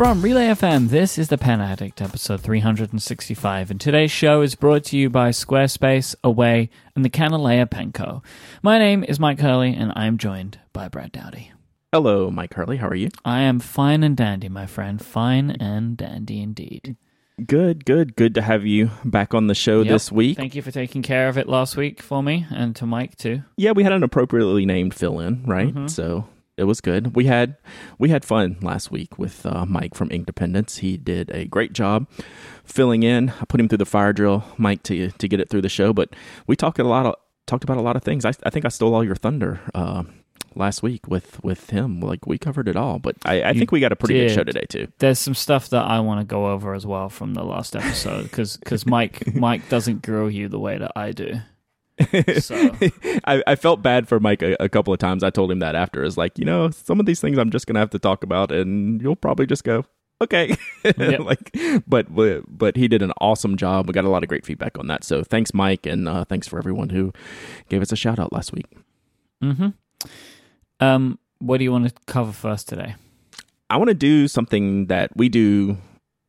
From Relay FM, this is the Pen Addict, episode 365, and today's show is brought to you by Squarespace, Away, and the Kanilea Penco. My name is Mike Hurley, and I am joined by Brad Dowdy. Hello, Mike Hurley. How are you? I am fine and dandy, my friend. Fine and dandy indeed. Good, good, good to have you back on the show Yep. this week. Thank you for taking care of it last week for me, and to Mike too. yeah, we had an appropriately named fill-in, right? Mm-hmm. So it was good. We had we had fun last week with uh, Mike from Inkdependence. He did a great job filling in. I put him through the fire drill, Mike, to to get it through the show. But we talked a lot of talked about a lot of things. I, I think I stole all your thunder. Uh, Last week with with him, like we covered it all, but I, I think we got a pretty good show today too. There's some stuff that I want to go over as well from the last episode because because Mike Mike doesn't grill you the way that I do. So I, I felt bad for Mike a, a couple of times. I told him that after. Is like, you know, some of these things I'm just gonna have to talk about, and you'll probably just go, okay. Yep. like, but but but he did an awesome job. We got a lot of great feedback on that. So thanks, Mike, and uh, thanks for everyone who gave us a shout out last week. hmm Um, what do you want to cover first today? I want to do something that we do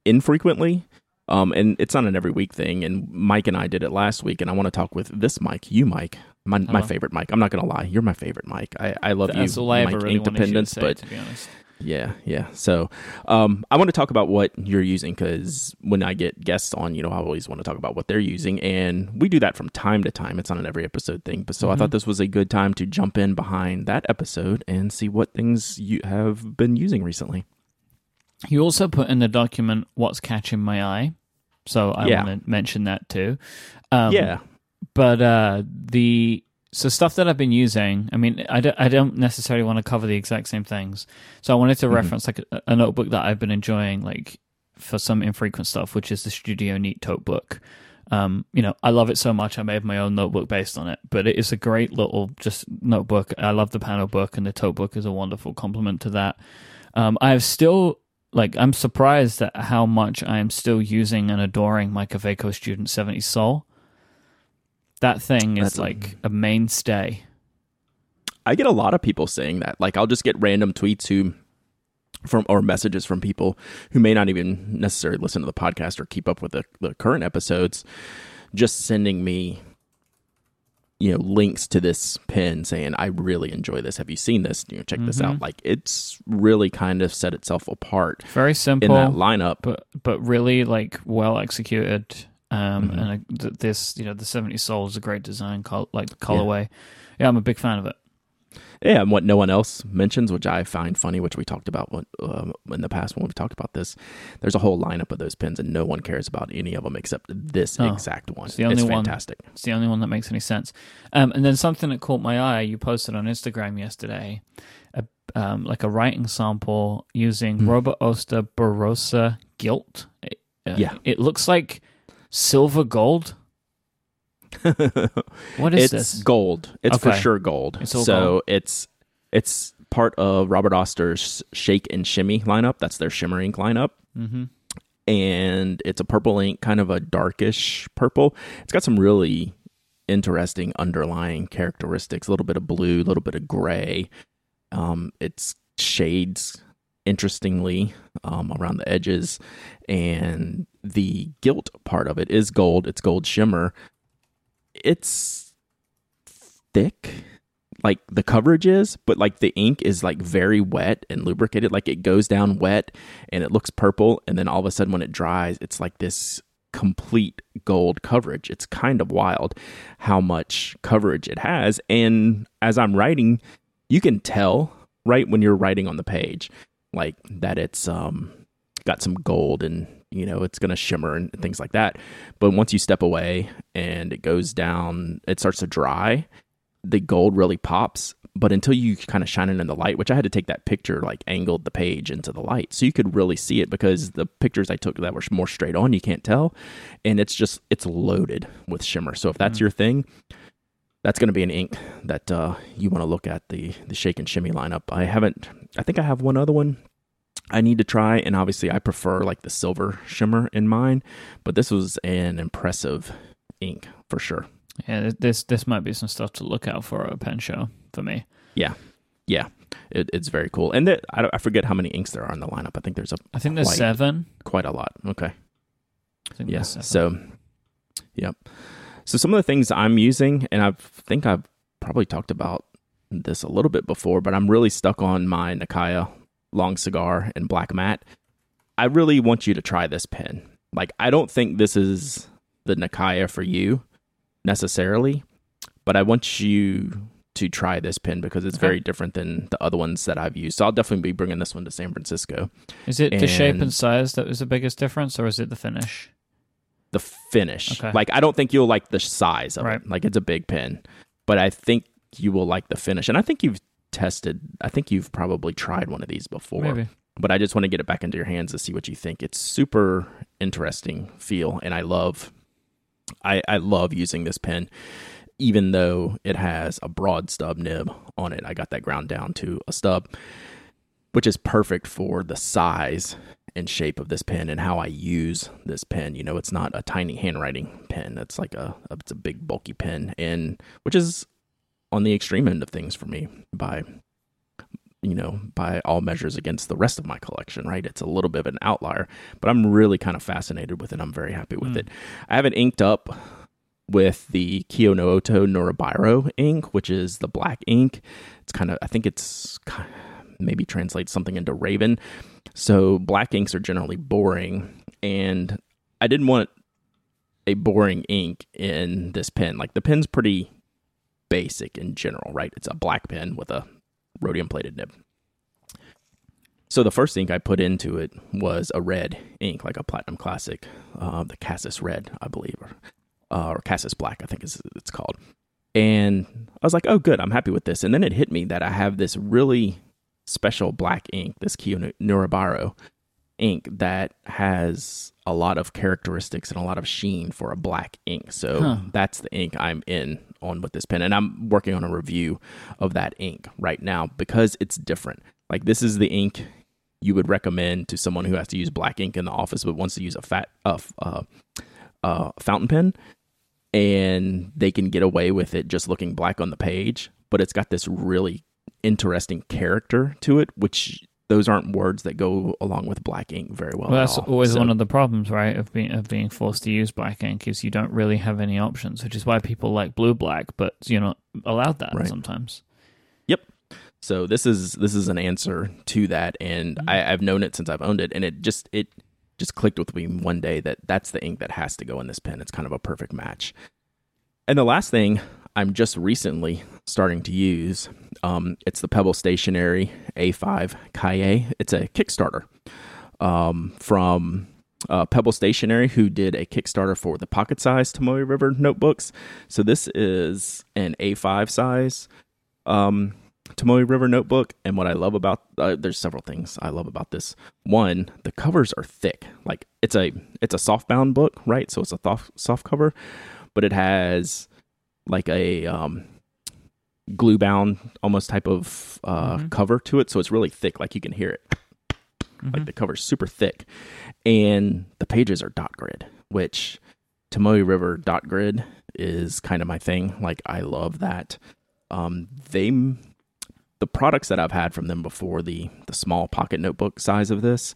infrequently. Um, and it's not an every week thing. And Mike and I did it last week, and I want to talk with this Mike, you Mike, my my favorite Mike. I'm not gonna lie, you're my favorite Mike. I, I love That's you, I Mike ever really to Independence, say, but to be honest. Yeah, yeah. So, um, I want to talk about what you're using because when I get guests on, you know, I always want to talk about what they're using, and we do that from time to time. It's not an every episode thing, but so I Mhm. thought this was a good time to jump in behind that episode and see what things you have been using recently. You also put in the document what's catching my eye, so I Yeah. want to mention that too. Um, yeah, but uh, the so stuff that I've been using. I mean, I don't, I don't necessarily want to cover the exact same things. So I wanted to Mhm. reference like a, a notebook that I've been enjoying, like for some infrequent stuff, which is the Studio Neat Tote Book. Um, you know, I love it so much. I made my own notebook based on it, but it is a great little just notebook. I love the panel book, and the tote book is a wonderful complement to that. Um, I have still like I'm surprised at how much I am still using and adoring my Kaweco Student 70 Soul. That thing is That's a- like a mainstay. I get a lot of people saying that. Like, I'll just get random tweets who from or messages from people who may not even necessarily listen to the podcast or keep up with the, the current episodes, just sending me you know links to this pen saying I really enjoy this. Have you seen this? You know, check this Mhm. out. Like it's really kind of set itself apart Very simple. in that lineup. but but really like well executed. Um, Mhm. and th- this, you know, the 70 Soul is a great design, col- like the colorway. Yeah. I'm a big fan of it. Yeah, and what no one else mentions, which I find funny, which we talked about when, um, in the past when we've talked about this. There's a whole lineup of those pens, and no one cares about any of them except this Oh, exact one. it's the only one. fantastic. It's the only one that makes any sense. Um, and then something that caught my eye, you posted on Instagram yesterday, a, um, like a writing sample using Hmm. Robert Oster Barossa gilt. It, uh, Yeah. it looks like silver gold. What is it's this? gold. It's for sure gold. It's so gold. it's it's part of Robert Oster's Shake and Shimmy lineup. That's their shimmer ink lineup. hmm and it's a purple ink, kind of a darkish purple. It's got some really interesting underlying characteristics. A little bit of blue, a little bit of gray. Um, it's shades interestingly um, around the edges, and the gilt part of it is gold. It's gold shimmer. It's thick like the coverage is, but like the ink is like very wet and lubricated. Like it goes down wet and it looks purple, and then all of a sudden when it dries, it's like this complete gold coverage. It's kind of wild how much coverage it has. And as I'm writing, you can tell right when you're writing on the page, like that it's um got some gold and you know it's gonna shimmer and things like that. But once you step away and it goes down, it starts to dry the gold really pops. But until you kind of shine it in the light which i had to take that picture like angled the page into the light so you could really see it because the pictures i took that were more straight on you can't tell. And it's just it's loaded with shimmer. So if that's Mhm. your thing that's going to be an ink that uh, you want to look at the the shake and shimmy lineup. I haven't i think i have one other one I need to try, and obviously I prefer like the silver shimmer in mine, but this was an impressive ink for sure. Yeah, this this might be some stuff to look out for at a pen show for me. Yeah, yeah, it, it's very cool. And that, I, I forget how many inks there are in the lineup. I think there's a I think there's Quite. seven. quite a lot. Okay. Yeah. So, yep. So some of the things I'm using, and I think I've probably talked about this a little bit before, but I'm really stuck on my Nakaya long cigar and black matte. I really want you to try this pen. Like, I don't think this is the Nakaya for you necessarily, but I want you to try this pen because it's Okay. very different than the other ones that I've used. So I'll definitely be bringing this one to San Francisco. is it the shape and- and size that was the biggest difference, or is it the finish? the finish. Okay. Like I don't think you'll like the size of Right. it. Like it's a big pen, but I think you will like the finish. And I think you've tested. I think you've probably tried one of these before. Maybe. But I just want to get it back into your hands to see what you think. It's super interesting feel, and I love. I I love using this pen, even though it has a broad stub nib on it. I got that ground down to a stub, which is perfect for the size and shape of this pen and how I use this pen. You know, it's not a tiny handwriting pen. It's like a, a it's a big bulky pen and which is on the extreme end of things for me by you know, by all measures against the rest of my collection, right? It's a little bit of an outlier, but I'm really kind of fascinated with it. I'm very happy with Mm. it. I have it inked up with the Kyo no Oto Nurebairo ink, which is the black ink. It's kind of, I think it's ki- maybe translates something into Raven. So black inks are generally boring, and I didn't want a boring ink in this pen. Like the pen's pretty basic in general, right? It's a black pen with a rhodium plated nib. So the first ink I put into it was a red ink, like a platinum classic, uh, the Cassis Red, I believe, or uh, or Cassis Black, I think is it's called. And I was like, oh, good, I'm happy with this. And then it hit me that I have this really special black ink, this Kiyo Nurebairo ink that has a lot of characteristics and a lot of sheen for a black ink. So Huh. that's the ink I'm in on with this pen. And I'm working on a review of that ink right now because it's different. Like this is the ink you would recommend to someone who has to use black ink in the office but wants to use a fat uh, uh, uh, fountain pen and they can get away with it just looking black on the page but it's got this really interesting character to it which those aren't words that go along with black ink very well Well, at that's always So- one of the problems, right? Of being of being forced to use black ink is you don't really have any options, which is why people like blue black, but you're not allowed that Right. sometimes. Yep. So this is this is an answer to that, and Mm-hmm. I, I've known it since I've owned it, and it just it just clicked with me one day that that's the ink that has to go in this pen. It's kind of a perfect match. And the last thing I'm just recently starting to use, um, it's the Pebble Stationery A5 Kaye. It's a Kickstarter um, from uh, Pebble Stationery, who did a Kickstarter for the pocket size Tomoe River notebooks. So this is an A5 size um, Tomoe River notebook. And what I love about uh, there's several things I love about this. One, the covers are thick. Like it's a it's a soft bound book, right? So it's a soft soft cover, but it has like a um, glue bound almost type of uh, Mhm. cover to it. So it's really thick, like you can hear it. Like Mhm. the cover's super thick, and the pages are dot grid, which Tomoe River dot grid is kind of my thing. Like I love that. Um, they the products that I've had from them before the the small pocket notebook size of this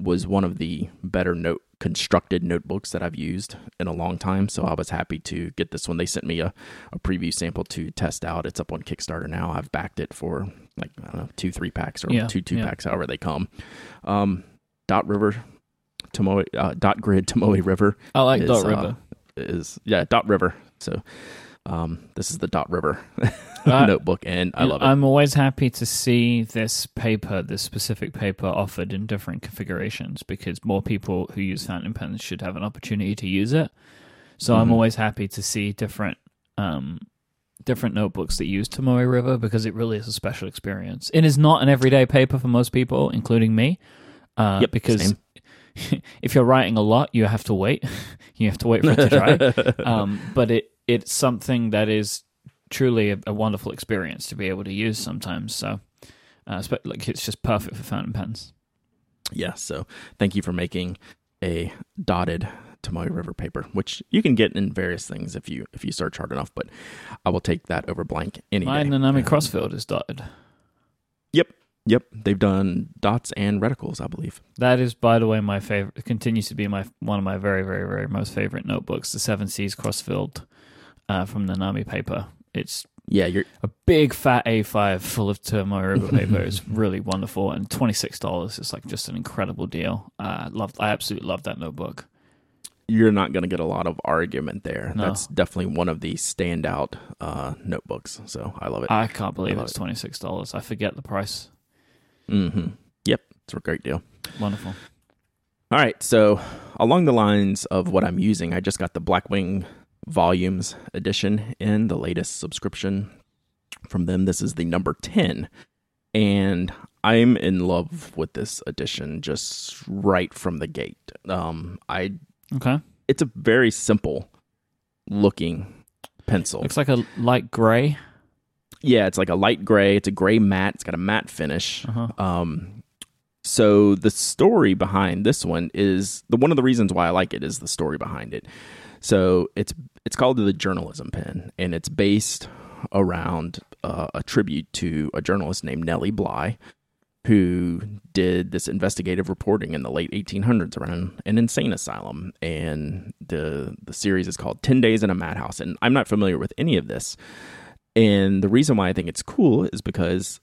was one of the better note constructed notebooks that I've used in a long time. So I was happy to get this one. They sent me a, a preview sample to test out. It's up on Kickstarter now. I've backed it for like I don't know two three packs or Yeah, two two yeah. packs, however they come. Um, Dot River, Tomoe, uh, Dot Grid Tomoe River I like is, Dot uh, River. is yeah Dot River. So um, this is the Dot River Uh, notebook, and I love it. I'm always happy to see this paper, this specific paper, offered in different configurations because more people who use fountain pens should have an opportunity to use it. So I'm Mhm. always happy to see different, um, different notebooks that use Tomoe River because it really is a special experience. It is not an everyday paper for most people, including me. Uh, Yep, because same. if you're writing a lot, you have to wait. you have to wait for it to dry. um, but it it's something that is truly a, a wonderful experience to be able to use sometimes. So, uh, like it's just perfect for fountain pens. yeah. So thank you for making a dotted Tomoe River paper, which you can get in various things if you if you search hard enough. But I will take that over blank any My day. Nanami Um, Crossfield is dotted. Yep, Yep, they've done dots and reticles, I believe. That is, by the way, my favorite. Continues to be my one of my very, very, very most favorite notebooks. The Seven Seas Crossfield uh, from Nanami paper. It's Yeah, you're a big fat A5 full of River paper. It's really wonderful, and twenty six dollars is like just an incredible deal. Uh, love, I absolutely love that notebook. you're not going to get a lot of argument there. No. That's definitely one of the standout uh, notebooks. So I love it. I can't believe love it's twenty six dollars. I forget the price. Mm-hmm. Yep, it's a great deal. Wonderful. All right, so along the lines of what I'm using, I just got the Blackwing Volumes edition in the latest subscription from them. This is the number 10, and I'm in love with this edition just right from the gate. Um, I Okay, it's a very simple looking pencil. looks like a light gray. Yeah, it's like a light gray. It's a gray matte. It's got a matte finish. Uh-huh. Um, so the story behind this one is the one of the reasons why I like it is the story behind it. So it's it's called the journalism pen, and it's based around uh, a tribute to a journalist named Nellie Bly, who did this investigative reporting in the late 1800s around an insane asylum. And the the series is called Ten Days in a Madhouse. And I'm not familiar with any of this. And the reason why I think it's cool is because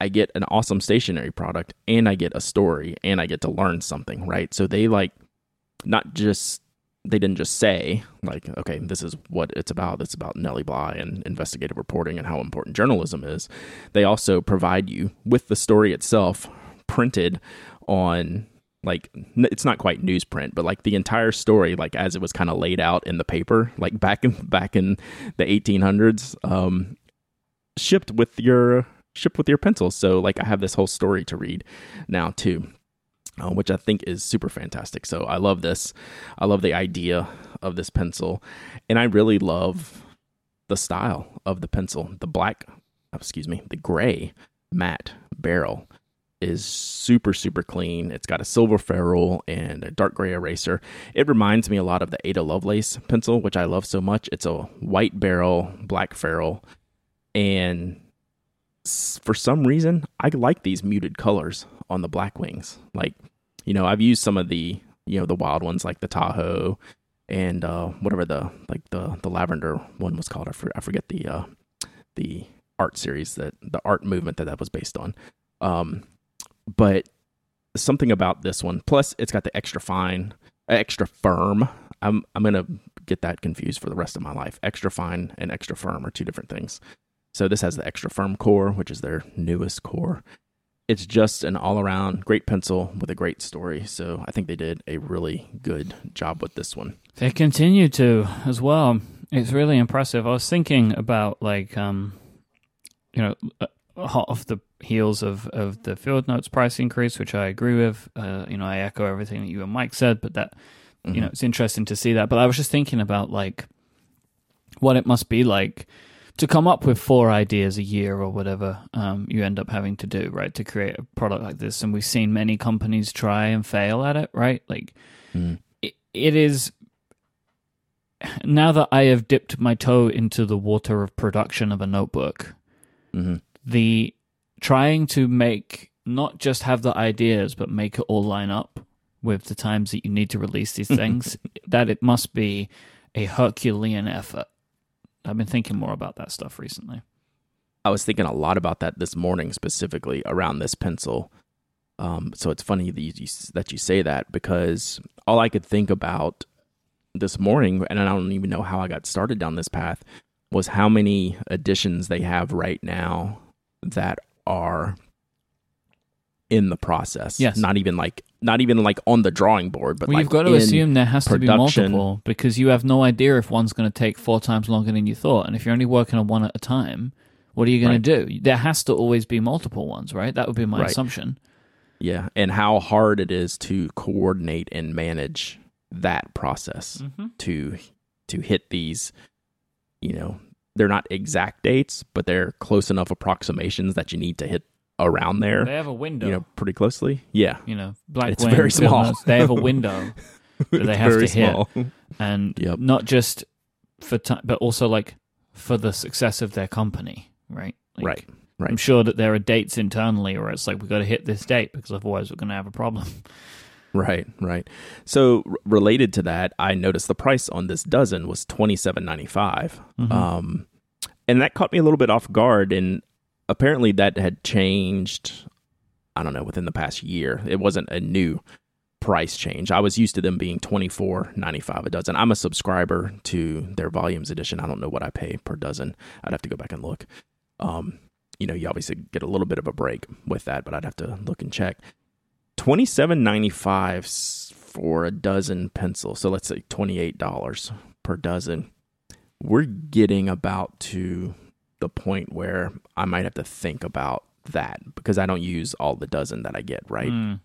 I get an awesome stationery product and I get a story and I get to learn something, right? So they like not just they didn't just say like, okay, this is what it's about. It's about Nellie Bly and investigative reporting and how important journalism is. They also provide you with the story itself printed on like it's not quite newsprint but like the entire story like as it was kind of laid out in the paper like back in back in the 1800s um shipped with your shipped with your pencil so like i have this whole story to read now too uh, which i think is super fantastic so i love this i love the idea of this pencil and i really love the style of the pencil the black excuse me the gray matte barrel is super super clean. It's got a silver ferrule and a dark gray eraser. It reminds me a lot of the Ada Lovelace pencil, which I love so much. It's a white barrel, black ferrule, and for some reason I like these muted colors on the Blackwings. Like, you know, I've used some of the you know the wild ones like the Tahoe and uh, whatever the like the the lavender one was called. I, for, I forget the uh, the art series that the art movement that that was based on. Um, but something about this one. Plus, it's got the extra fine, extra firm. I'm I'm gonna get that confused for the rest of my life. Extra fine and extra firm are two different things. So this has the extra firm core, which is their newest core. It's just an all around great pencil with a great story. So I think they did a really good job with this one. They continue to as well. It's really impressive. I was thinking about like um, you know, uh, hot off the heels of of the field notes price increase, which I agree with. Uh, you know, I echo everything that you and Mike said, but that you know, it's interesting to see that. But I was just thinking about like what it must be like to come up with four ideas a year or whatever um, you end up having to do, right, to create a product like this. And we've seen many companies try and fail at it, right? Like Mhm. it, it is now that I have dipped my toe into the water of production of a notebook, hmm the trying to make not just have the ideas but make it all line up with the times that you need to release these things that it must be a herculean effort i've been thinking more about that stuff recently I was thinking a lot about that this morning, specifically around this pencil. Um, so it's funny that you, that you say that because all I could think about this morning, and I don't even know how I got started down this path, was how many editions they have right now that are in the process. Yes. not even like not even like on the drawing board, but well like you've got to assume there has to be multiple because you have no idea if one's going to take four times longer than you thought and if you're only working on one at a time what are you going to do there has to always be multiple ones right that would be my Right. assumption Yeah, and how hard it is to coordinate and manage that process mm-hmm. to to hit these, you know, they're not exact dates, but they're close enough approximations that you need to hit around there, they have a window you know, pretty closely. Yeah. you know, black It's very small. Notes, they have a window that they have to hit, and Yep. not just for time, but also like for the success of their company, right? Like, right. Right. I'm sure that there are dates internally where it's like we've got to hit this date because otherwise we're going to have a problem. Right, right. So r- related to that, I noticed the price on this dozen was twenty seven ninety five, um, and that caught me a little bit off guard. And apparently, that had changed. I don't know within the past year. It wasn't a new price change. I was used to them being twenty four ninety five a dozen. I'm a subscriber to their volumes edition. I don't know what I pay per dozen. I'd have to go back and look. Um, you know, you obviously get a little bit of a break with that, but I'd have to look and check. Twenty seven ninety five for a dozen pencils. So let's say twenty eight dollars per dozen. We're getting about to the point where I might have to think about that because I don't use all the dozen that I get. Right? Mm.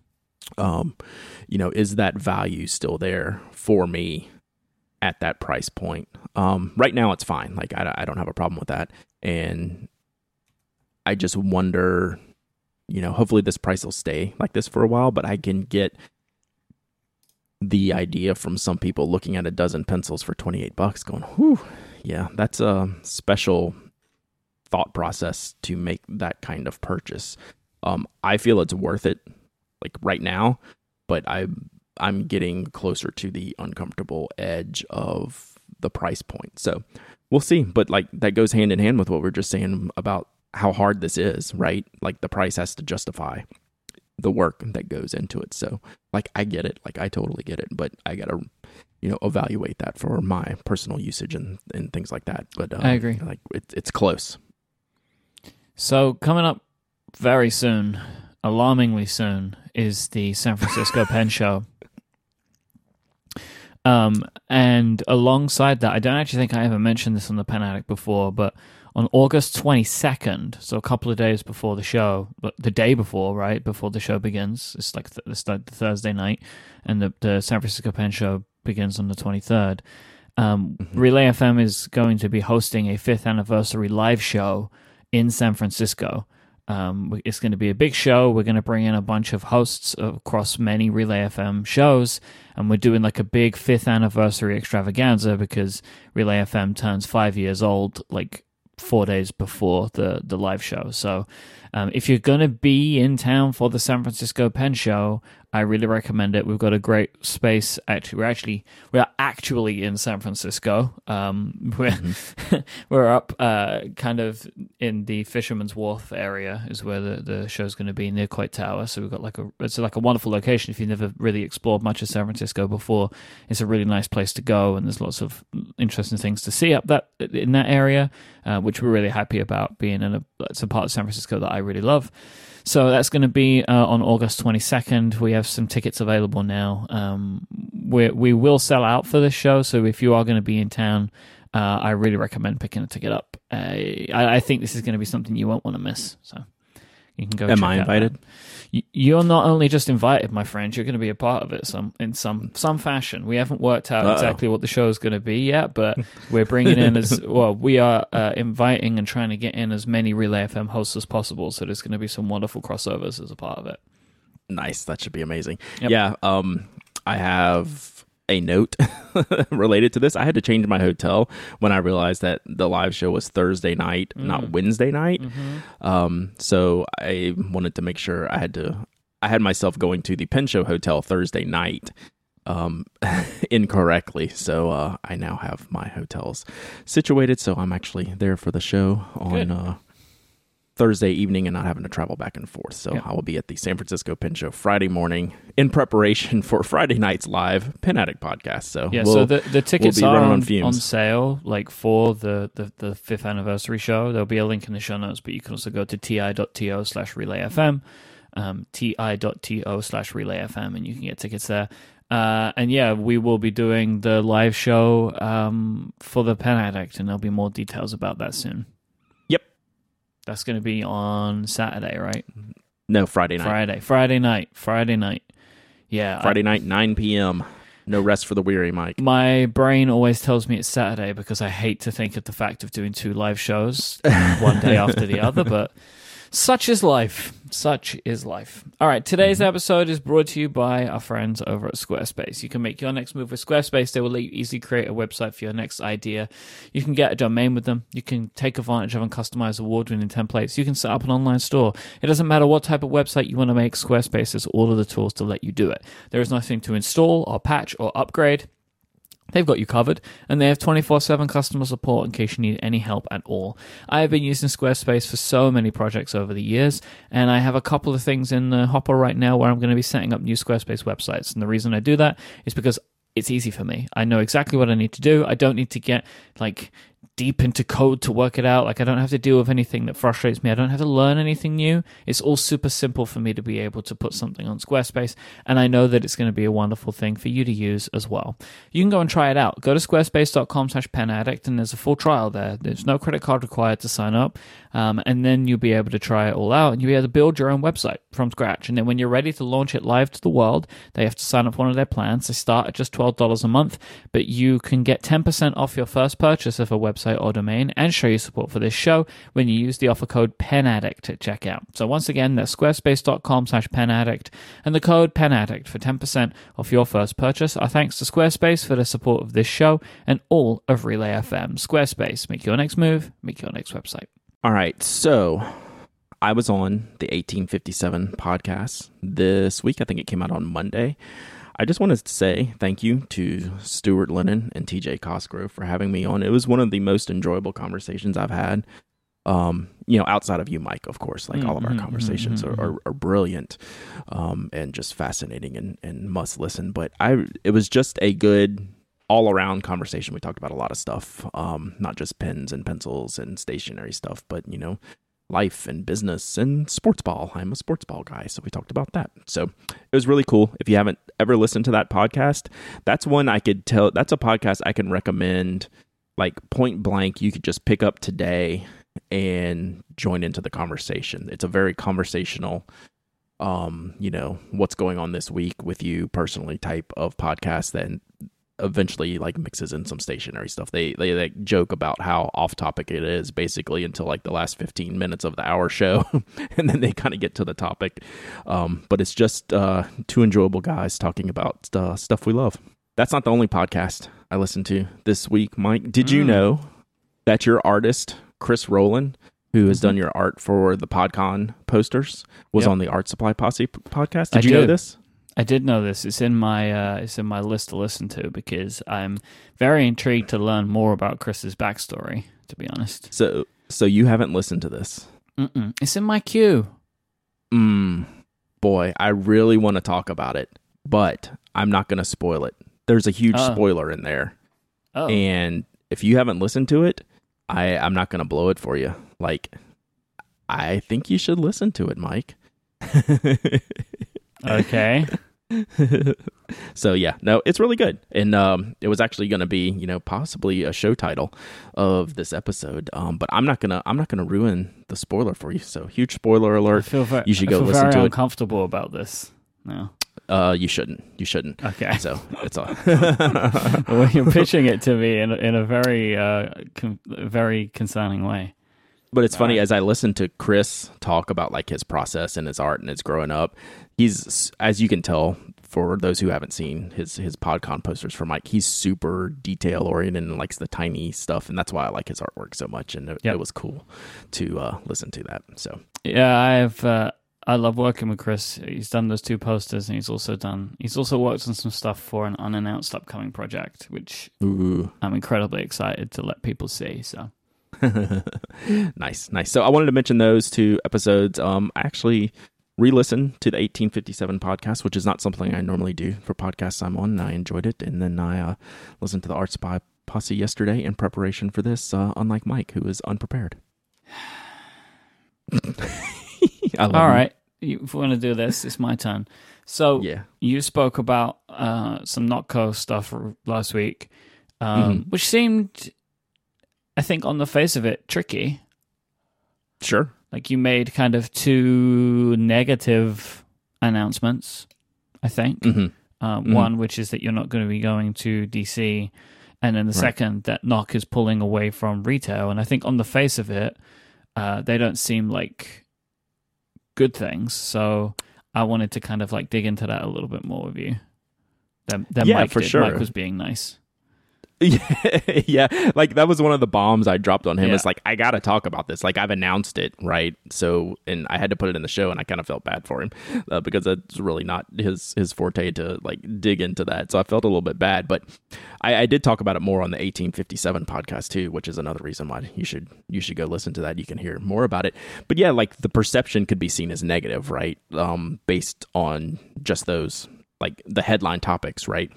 Um, you know, is that value still there for me at that price point? Um, right now it's fine. Like I, I don't have a problem with that, and I just wonder you know, hopefully this price will stay like this for a while, but I can get the idea from some people looking at a dozen pencils for 28 bucks going, whew, yeah, that's a special thought process to make that kind of purchase. Um, I feel it's worth it like right now, but I I'm getting closer to the uncomfortable edge of the price point. So we'll see. But like that goes hand in hand with what we are just saying about how hard this is, right? Like the price has to justify the work that goes into it. So like I get it, like I totally get it, but I gotta you know evaluate that for my personal usage and and things like that. But um, I agree. Like it, it's close. So coming up very soon, alarmingly soon, is the San Francisco Pen Show. Um, and alongside that, I don't actually think I ever mentioned this on the Pen Addict before, but on August 22nd, so a couple of days before the show, but the day before, right, before the show begins, it's like th- it's like the Thursday night, and the, the San Francisco Pen Show begins on the 23rd. Um, Relay FM is going to be hosting a fifth anniversary live show in San Francisco. Um, it's going to be a big show. We're going to bring in a bunch of hosts across many Relay FM shows, and we're doing like a big fifth anniversary extravaganza because Relay FM turns five years old, like four days before the the live show. So, um, if you're going to be in town for the San Francisco Pen Show, I really recommend it. We've got a great space. Actually, we're actually we are actually in San Francisco. Um, we're we're up uh, kind of in the Fisherman's Wharf area is where the, the show's going to be near Coit Tower. So we've got like a it's like a wonderful location. If you've never really explored much of San Francisco before, it's a really nice place to go, and there's lots of interesting things to see up that in that area, uh, which we're really happy about being in a it's a part of San Francisco that I really love. So that's going to be uh, on August 22nd. We have some tickets available now. Um, we we will sell out for this show, so if you are going to be in town, uh, I really recommend picking a ticket up. Uh, I, I think this is going to be something you won't want to miss. So you can go. Am I invited? that. You're not only just invited, my friend. You're going to be a part of it some in some some fashion. We haven't worked out Uh-oh. exactly what the show is going to be yet, but we're bringing in as well. We are uh, inviting and trying to get in as many Relay FM hosts as possible. So there's going to be some wonderful crossovers as a part of it. Nice. That should be amazing. Yep. Yeah. Um, I have a note related to this. I had to change my hotel when I realized that the live show was Thursday night, not Wednesday night. Um, so I wanted to make sure I had to. I had myself going to the Pen Show Hotel Thursday night um incorrectly so uh i now have my hotels situated so i'm actually there for the show on uh Thursday evening and not having to travel back and forth. So Yep. I will be at the San Francisco Pen Show Friday morning in preparation for Friday night's live Pen Addict podcast. So Yeah, we'll- so the, the tickets be are on, on on sale, like for the, the, the fifth anniversary show. There'll be a link in the show notes, but you can also go to ti.to slash relayfm, um, ti.to slash relayfm, and you can get tickets there. Uh, and yeah, we will be doing the live show um, for the Pen Addict, and there'll be more details about that soon. That's going to be on Saturday, right? no Friday night. Friday, Friday night, Friday night. Yeah, I- Friday night, 9 p.m. No rest for the weary, Mike. my brain always tells me it's Saturday because I hate to think of the fact of doing two live shows one day after the other. But Such is life. Such is life. All right, today's Mm-hmm. episode is brought to you by our friends over at Squarespace. You can make your next move with Squarespace. They will let you easily create a website for your next idea. You can get a domain with them. You can take advantage of and customize award winning templates. You can set up an online store. It doesn't matter what type of website you want to make, Squarespace has all of the tools to let you do it. There is nothing to install or patch or upgrade. They've got you covered, and they have 24 7 customer support in case you need any help at all. I have been using Squarespace for so many projects over the years, and I have a couple of things in the hopper right now where I'm going to be setting up new Squarespace websites. And the reason I do that is because it's easy for me. I know exactly what I need to do. I don't need to get like deep into code to work it out. Like I don't have to deal with anything that frustrates me. I don't have to learn anything new. It's all super simple for me to be able to put something on Squarespace, and I know that it's going to be a wonderful thing for you to use as well. You can go and try it out. Go to squarespace.com slash penaddict and there's a full trial there. There's no credit card required to sign up, um, and then you'll be able to try it all out, and you'll be able to build your own website from scratch. And then when you're ready to launch it live to the world, they have to sign up one of their plans. They start at just twelve dollars a month, but you can get ten percent off your first purchase of a website or domain and show your support for this show when you use the offer code PENADDICT at checkout. So once again, that's squarespace.com slash penaddict and the code PENADDICT for 10% off your first purchase. Our thanks to Squarespace for the support of this show and all of Relay FM. Squarespace, make your next move, make your next website. All right. So I was on the 1857 podcast this week. I think it came out on Monday. I just wanted to say thank you to Stuart Lennon and TJ Cosgrove for having me on. It was one of the most enjoyable conversations I've had. Um, you know, outside of you, Mike, of course, like all of our Mhm, conversations mhm, are, are, are brilliant, um, and just fascinating and, and must listen. But I, it was just a good all around conversation. We talked about a lot of stuff, um, not just pens and pencils and stationary stuff, but you know, life and business and sports ball. I'm a sports ball guy, so we talked about that. So it was really cool. If you haven't ever listened to that podcast, that's one I could tell. That's a podcast I can recommend. Like point blank, you could just pick up today and join into the conversation. It's a very conversational um, you know, what's going on this week with you personally type of podcast that eventually like mixes in some stationary stuff. They they like joke about how off topic it is basically until like the last 15 minutes of the hour show and then they kind of get to the topic. Um, but it's just uh two enjoyable guys talking about uh, stuff we love. That's not the only podcast I listened to this week, Mike. Did you Mm. know that your artist Chris Rowland who has done your art for the PodCon posters, was Mm-hmm. Yep. on the Art Supply Posse podcast. Did I you know this? I did know this. It's in my uh, it's in my list to listen to because I'm very intrigued to learn more about Chris's backstory. To be honest, So, so you haven't listened to this? Mm-mm. it's in my queue. Mm, boy, I really want to talk about it, but I'm not going to spoil it. There's a huge Oh. spoiler in there, Oh, and if you haven't listened to it, I I'm not going to blow it for you. Like, I think you should listen to it, Mike. okay. so yeah, no, it's really good, and um, it was actually going to be, you know, possibly a show title of this episode. Um, but I'm not gonna, I'm not gonna ruin the spoiler for you. So huge spoiler alert. feel very, You should go listen very to it. uncomfortable about this. No. Uh, you shouldn't, you shouldn't. Okay. So it's all. well, you're pitching it to me in a, in a very uh, con- very concerning way. But it's funny Alright. as I listen to Chris talk about like his process and his art and his growing up. He's as you can tell for those who haven't seen his his PodCon posters for Mike, he's super detail oriented and likes the tiny stuff, and that's why I like his artwork so much. And it, Yep. it was cool to uh, listen to that. So Yeah, I've uh, I love working with Chris. He's done those two posters, and he's also done he's also worked on some stuff for an unannounced upcoming project, which ooh, I'm incredibly excited to let people see. So nice, nice. So I wanted to mention those two episodes. Um, I actually re-listened to the 1857 podcast, which is not something I normally do for podcasts I'm on. And I enjoyed it, and then I uh, listened to the Art Supply Posse yesterday in preparation for this. Uh, unlike Mike, who is unprepared. All you. if we want to do this, it's my turn. So Yeah. you spoke about uh, some Nock Co stuff last week, um, Mhm. which seemed, I think, on the face of it, tricky. Sure. Like you made kind of two negative announcements, I think. hmm Uh, Mhm. One, which is that you're not going to be going to DC, and then the Right. second that Nock is pulling away from retail. And I think on the face of it, uh, they don't seem like good things. So I wanted to kind of like dig into that a little bit more with you. Then, then Yeah, Mike for did. sure. Mike was being nice. yeah, yeah, like that was one of the bombs I dropped on him. Yeah. It's like I got to talk about this. Like I've announced it, right? So, and I had to put it in the show, and I kind of felt bad for him uh, because it's really not his his forte to like dig into that. So I felt a little bit bad, but I, I did talk about it more on the 1857 podcast too, which is another reason why you should you should go listen to that. You can hear more about it. But yeah, like the perception could be seen as negative, right? Um, based on just those like the headline topics, right?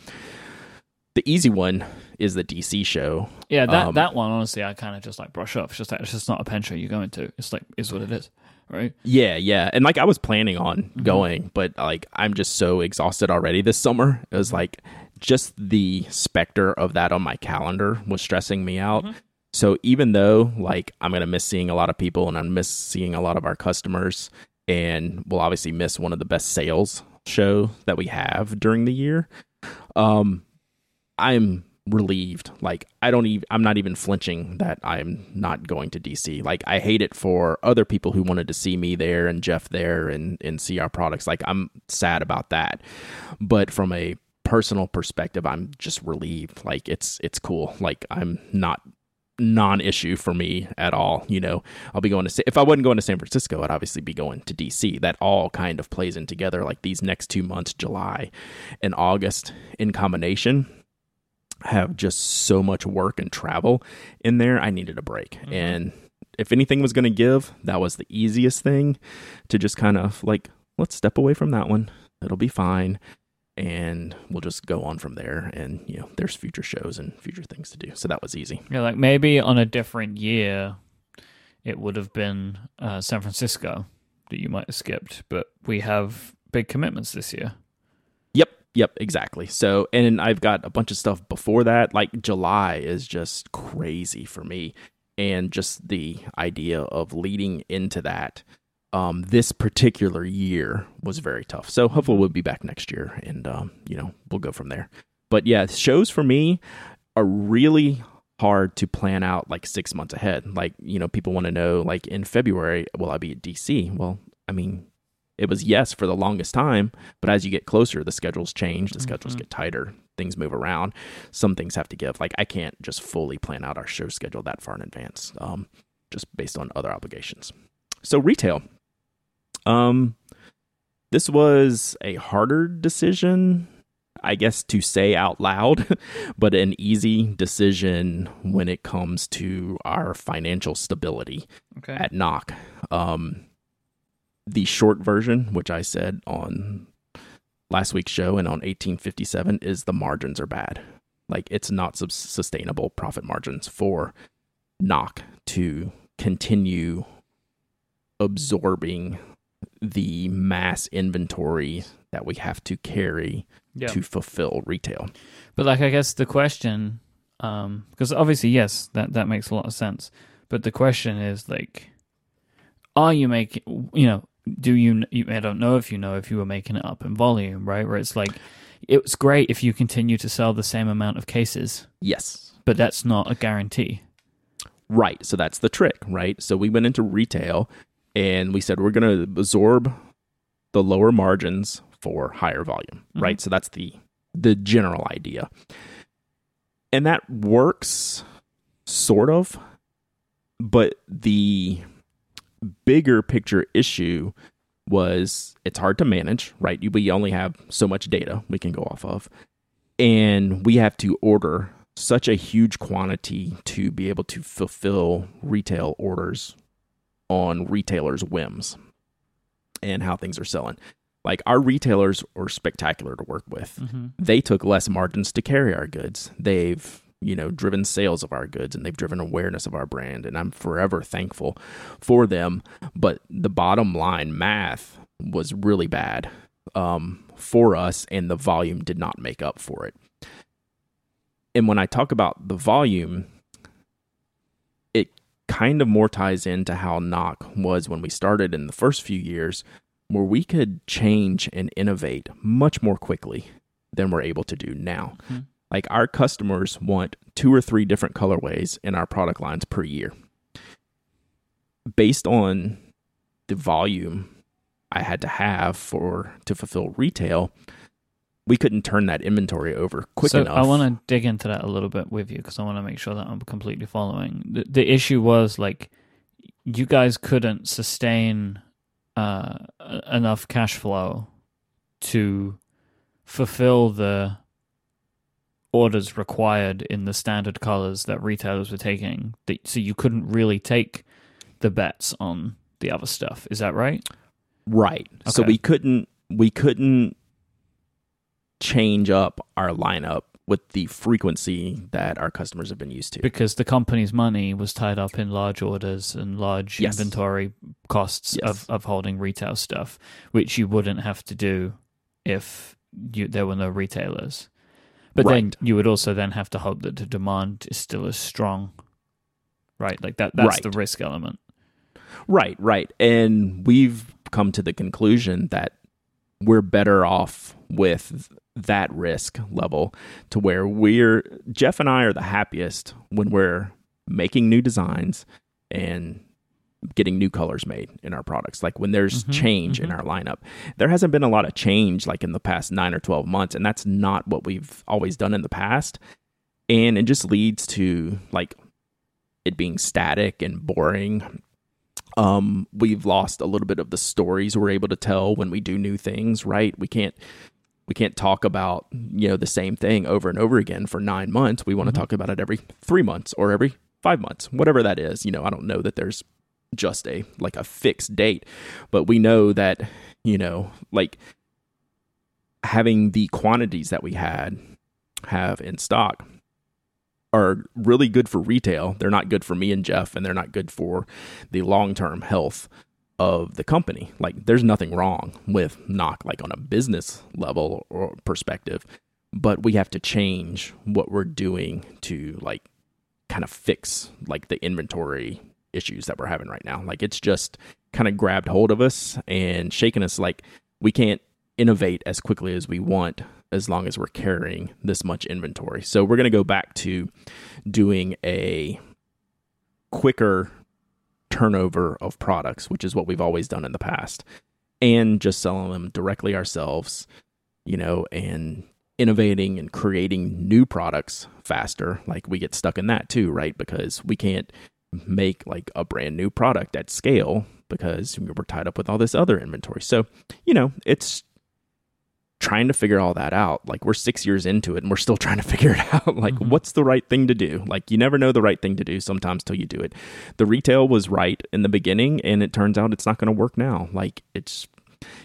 The easy one is the DC show. Yeah, that Um, that one honestly, I kind of just like brush off. It's just like it's just not a pen show you're going to. It's like is what it is, right? Yeah, yeah. And like I was planning on Mm-hmm. going, but like I'm just so exhausted already this summer. It was like just the specter of that on my calendar was stressing me out. Mm-hmm. So even though like I'm going to miss seeing a lot of people and I'm miss seeing a lot of our customers and we'll obviously miss one of the best sales show that we have during the year. Um I'm relieved. Like I don't even I'm not even flinching that I'm not going to DC. Like I hate it for other people who wanted to see me there and Jeff there and and see our products. Like I'm sad about that. But from a personal perspective, I'm just relieved. Like it's it's cool. Like I'm not non-issue for me at all you know i'll be going to if i wasn't going to san francisco i'd obviously be going to dc that all kind of plays in together like these next two months july and august in combination have just so much work and travel in there. I needed a break. And if anything was going to give, that was the easiest thing to just kind of like, let's step away from that one. It'll be fine. And we'll just go on from there. And, you know, there's future shows and future things to do. So that was easy. Yeah, like maybe on a different year, it would have been uh, San Francisco that you might have skipped, but we have big commitments this year. Yep. Exactly. So, and I've got a bunch of stuff before that. Like July is just crazy for me. And just the idea of leading into that um, this particular year was very tough. So hopefully we'll be back next year and, um, you know, we'll go from there. But yeah, shows for me are really hard to plan out like six months ahead. Like, you know, people want to know, like, in February, will I be at DC? Well, I mean, it was yes for the longest time, but as you get closer, the schedules change, the schedules Mhm. get tighter, things move around. Some things have to give. Like, I can't just fully plan out our show schedule that far in advance, um, just based on other obligations. So, retail. Um, this was a harder decision, I guess, to say out loud, but an easy decision when it comes to our financial stability Okay. at Nock. Um, the short version, which I said on last week's show and on 1857, is the margins are bad. Like it's not sustainable profit margins for Nock to continue absorbing the mass inventory that we have to carry yeah. to fulfill retail. But like, I guess the question, um, because obviously, yes, that that makes a lot of sense. But the question is like, are you making? You know, do you? you I don't know if you know if you were making it up in volume, right? Where it's like, it's great if you continue to sell the same amount of cases, Yes. but that's not a guarantee. Right. So that's the trick, right? So we went into retail and we said we're going to absorb the lower margins for higher volume, Mhm. right? So that's the the general idea. And that works sort of, but the bigger picture issue was it's hard to manage, right? We only have so much data we can go off of. And we have to order such a huge quantity to be able to fulfill retail orders on retailers' whims and how things are selling. Like our retailers are spectacular to work with. Mm-hmm. They took less margins to carry our goods. They've, you know, driven sales of our goods and they've driven awareness of our brand and I'm forever thankful for them, but the bottom line math was really bad um, for us and the volume did not make up for it and when I talk about the volume, it kind of more ties into how Nock was when we started in the first few years, where we could change and innovate much more quickly than we're able to do now. Mhm. Like our customers want two or three different colorways in our product lines per year. Based on the volume I had to have for to fulfill retail, we couldn't turn that inventory over quick so enough. I want to dig into that a little bit with you because I want to make sure that I'm completely following. The, the issue was like you guys couldn't sustain uh, enough cash flow to fulfill the orders required in the standard colors that retailers were taking. So you couldn't really take the bets on the other stuff. Is that right? Right. Okay. So we couldn't we couldn't change up our lineup with the frequency that our customers have been used to. Because the company's money was tied up in large orders and large yes. inventory costs yes. of, of holding retail stuff, which you wouldn't have to do if you, there were no retailers. But right. then you would also then have to hope that the demand is still as strong. Right? Like that that's right. the risk element. Right, right. And we've come to the conclusion that we're better off with that risk level to where we're Jeff and I are the happiest when we're making new designs and getting new colors made in our products. Like when there's mm-hmm, change mm-hmm. in our lineup there hasn't been a lot of change like in the past 9 or 12 months and that's not what we've always done in the past. And it just leads to like it being static and boring. Um we've lost a little bit of the stories we're able to tell when we do new things right? We can't we can't talk about you know the same thing over and over again for nine months. We want to Mhm. talk about it every three months or every five months whatever that is you know? I don't know that there's just a like a fixed date but we know that you know like having the quantities that we had have in stock are really good for retail they're not good for me and jeff and they're not good for the long-term health of the company. Like there's nothing wrong with Nock like on a business level or perspective, but we have to change what we're doing to like kind of fix like the inventory issues that we're having right now. Like it's just kind of grabbed hold of us and shaken us like we can't innovate as quickly as we want as long as we're carrying this much inventory. So we're going to go back to doing a quicker turnover of products, which is what we've always done in the past, and just selling them directly ourselves, you know, and innovating and creating new products faster. Like we get stuck in that too, right? Because we can't make like a brand new product at scale because we're tied up with all this other inventory. So, you know, it's trying to figure all that out. Like we're six years into it and we're still trying to figure it out. Like Mhm. what's the right thing to do? Like you never know the right thing to do sometimes till you do it. The retail was right in the beginning and it turns out it's not going to work now. Like it's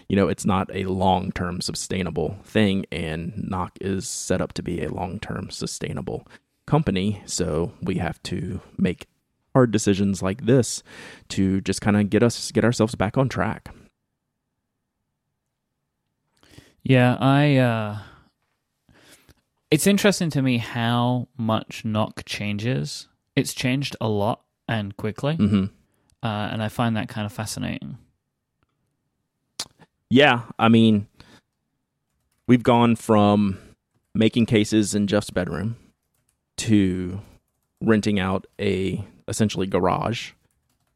you know, it's not a long-term sustainable thing and Nock is set up to be a long-term sustainable company, so we have to make hard decisions like this to just kind of get us get ourselves back on track. Yeah, I uh it's interesting to me how much Nock changes. It's changed a lot and quickly. hmm Uh, and I find that kind of fascinating. Yeah, I mean, we've gone from making cases in Jeff's bedroom to renting out a essentially garage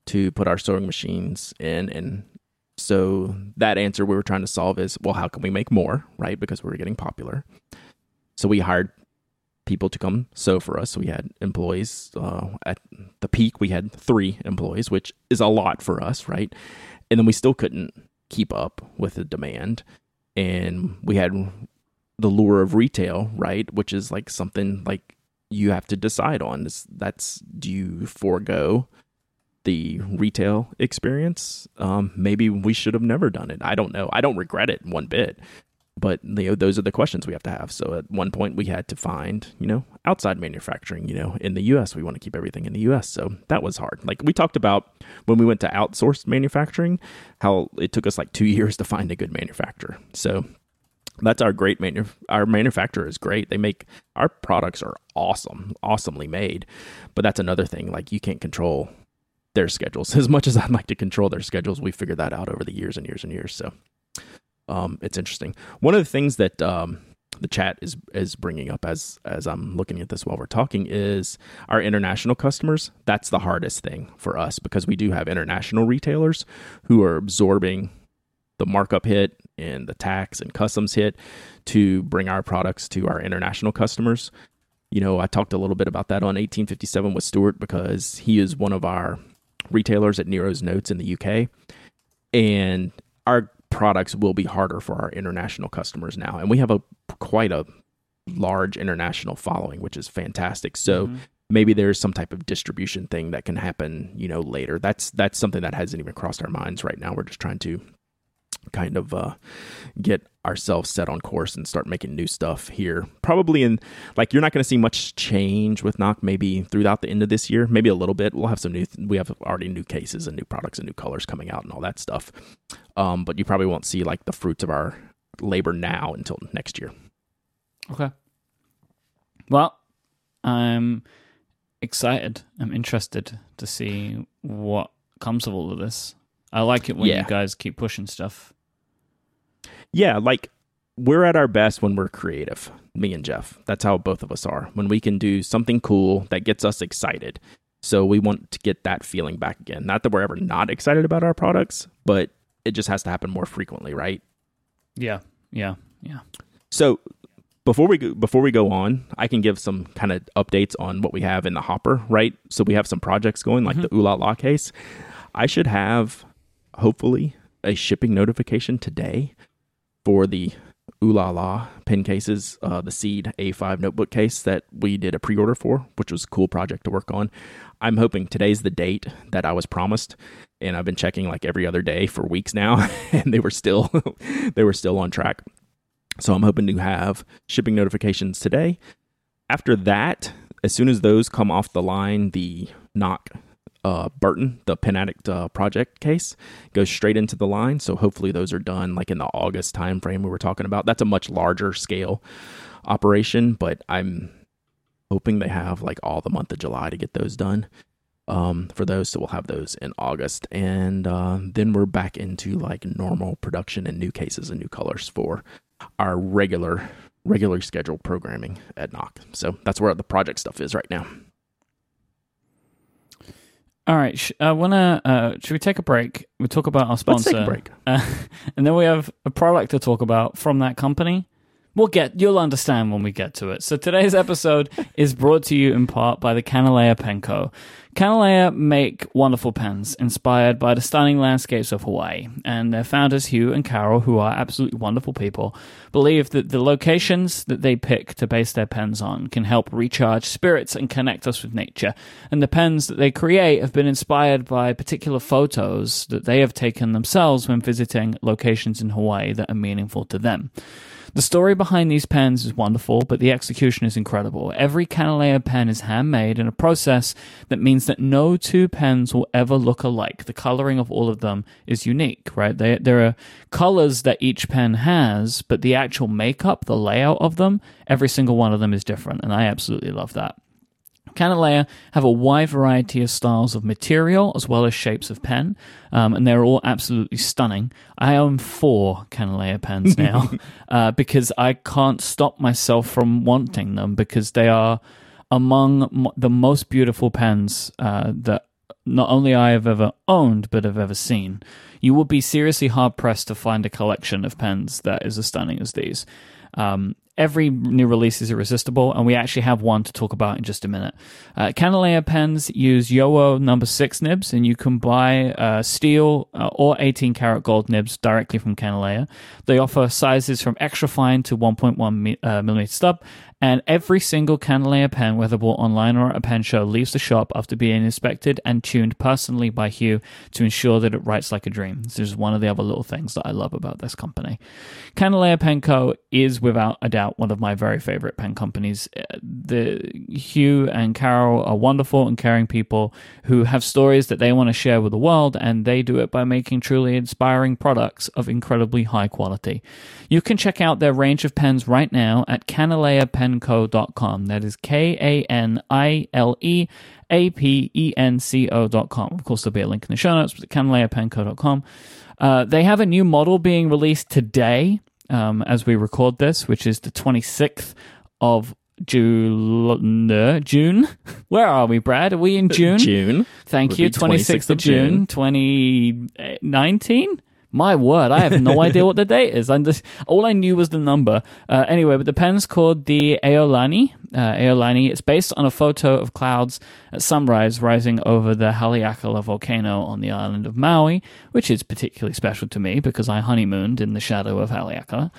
to put our sewing machines in. And so that answer we were trying to solve is well how can we make more right? Because we were getting popular. So we hired people to come sew for us. We had employees uh, at the peak we had three employees which is a lot for us right? And then we still couldn't keep up with the demand. And we had the lure of retail right? Which is like something like you have to decide on is that's do you forego the retail experience? Um, maybe we should have never done it. I don't know. I don't regret it one bit. But you know those are the questions we have to have. So at one point we had to find you know outside manufacturing you know in the us we want to keep everything in the us so that was hard. Like we talked about when we went to outsourced manufacturing how it took us like two years to find a good manufacturer. So that's our great manu- our manufacturer is great. They make our products are awesome awesomely made. But that's another thing like you can't control their schedules. As much as i'd like to control their schedules we figured that out over the years and years and years. So um, it's interesting. One of the things that um, the chat is is bringing up as as i'm looking at this while we're talking is our international customers. That's the hardest thing for us because we do have international retailers who are absorbing the the markup hit and the tax and customs hit to bring our products to our international customers. You know, I talked a little bit about that on 1857 with Stuart because he is one of our retailers at Nero's Notes in the UK. And our products will be harder for our international customers now. And we have a quite a large international following, which is fantastic. So mm-hmm. maybe there's some type of distribution thing that can happen, you know, later. That's that's something that hasn't even crossed our minds right now. We're just trying to kind of uh, get ourselves set on course and start making new stuff here. Probably in like you're not going to see much change with Nock maybe throughout the end of this year. Maybe a little bit. We'll have some new. we have already new cases and new products and new colors coming out and all that stuff. Um, but you probably won't see like the fruits of our labor now until next year. Okay. Well, I'm excited. I'm interested to see what comes of all of this. I like it when yeah. you guys keep pushing stuff. Yeah, like we're at our best when we're creative, me and Jeff. That's how both of us are. When we can do something cool that gets us excited. So we want to get that feeling back again. Not that we're ever not excited about our products, but it just has to happen more frequently, right? Yeah. Yeah. Yeah. So before we go, before we go on, I can give some kind of updates on what we have in the hopper, right? So we have some projects going, like mm-hmm. the Ooh La La case. I should have hopefully a shipping notification today for the Ooh La La pen cases, uh, the Seed A5 notebook case that we did a pre order for, which was a cool project to work on. I'm hoping today's the date that I was promised, and I've been checking like every other day for weeks now, and they were still they were still on track. So I'm hoping to have shipping notifications today. After that, as soon as those come off the line, the Nock uh, Burton, the Pen Addict uh, project case, goes straight into the line. So hopefully those are done like in the August timeframe we were talking about. That's a much larger scale operation, but I'm hoping they have like all the month of July to get those done. Um, for those, so we'll have those in August, and uh, then we're back into like normal production and new cases and new colors for our regular, regular scheduled programming at Nock. So that's where the project stuff is right now. All right, sh- I wanna. Uh, should we take a break? We talk about our sponsor, Let's take a break, uh, and then we have a product to talk about from that company. We'll get. You'll understand when we get to it. So today's episode is brought to you in part by the Kanilea Pen Co. Kanilea make wonderful pens inspired by the stunning landscapes of Hawaii, and their founders, Hugh and Carol, who are absolutely wonderful people, believe that the locations that they pick to base their pens on can help recharge spirits and connect us with nature. And the pens that they create have been inspired by particular photos that they have taken themselves when visiting locations in Hawaii that are meaningful to them. The story behind these pens is wonderful, but the execution is incredible. Every Kanilea pen is handmade in a process that means that no two pens will ever look alike. The coloring of all of them is unique, right? They, there are colors that each pen has, but the actual makeup, the layout of them, every single one of them is different, and I absolutely love that. Kanilea have a wide variety of styles of material as well as shapes of pen, um, and they're all absolutely stunning. I own four Kanilea pens now uh, because I can't stop myself from wanting them because they are among the most beautiful pens uh, that not only I have ever owned but have ever seen. You will be seriously hard pressed to find a collection of pens that is as stunning as these. Um, every new release is irresistible, and we actually have one to talk about in just a minute. Uh, Kanilea pens use JoWo number six nibs, and you can buy uh, steel uh, or 18 karat gold nibs directly from Kanilea. They offer sizes from extra fine to 1.1 mi- uh, millimeter stub, and every single Kanilea pen, whether bought online or at a pen show, leaves the shop after being inspected and tuned personally by Hugh to ensure that it writes like a dream. This is one of the other little things that I love about this company. Kanilea Pen Co. is without a doubt one of my very favorite pen companies. Uh, the Hugh and Carol are wonderful and caring people who have stories that they want to share with the world, and they do it by making truly inspiring products of incredibly high quality. You can check out their range of pens right now at kanileapenco.com. That is K A N I L E A P E N C O.com. Of course, there'll be a link in the show notes, but kanileapenco.com. Uh, they have a new model being released today um, as we record this, which is the 26th of June. June. Where are we, Brad? Are we in June? June. Thank you. 26th, 26th of June, 2019? My word, I have no idea what the date is. I'm just, all I knew was the number. Uh, anyway, but the pen's called the Aolani. Uh, Aolani. It's based on a photo of clouds at sunrise rising over the Haleakala volcano on the island of Maui, which is particularly special to me because I honeymooned in the shadow of Haleakala.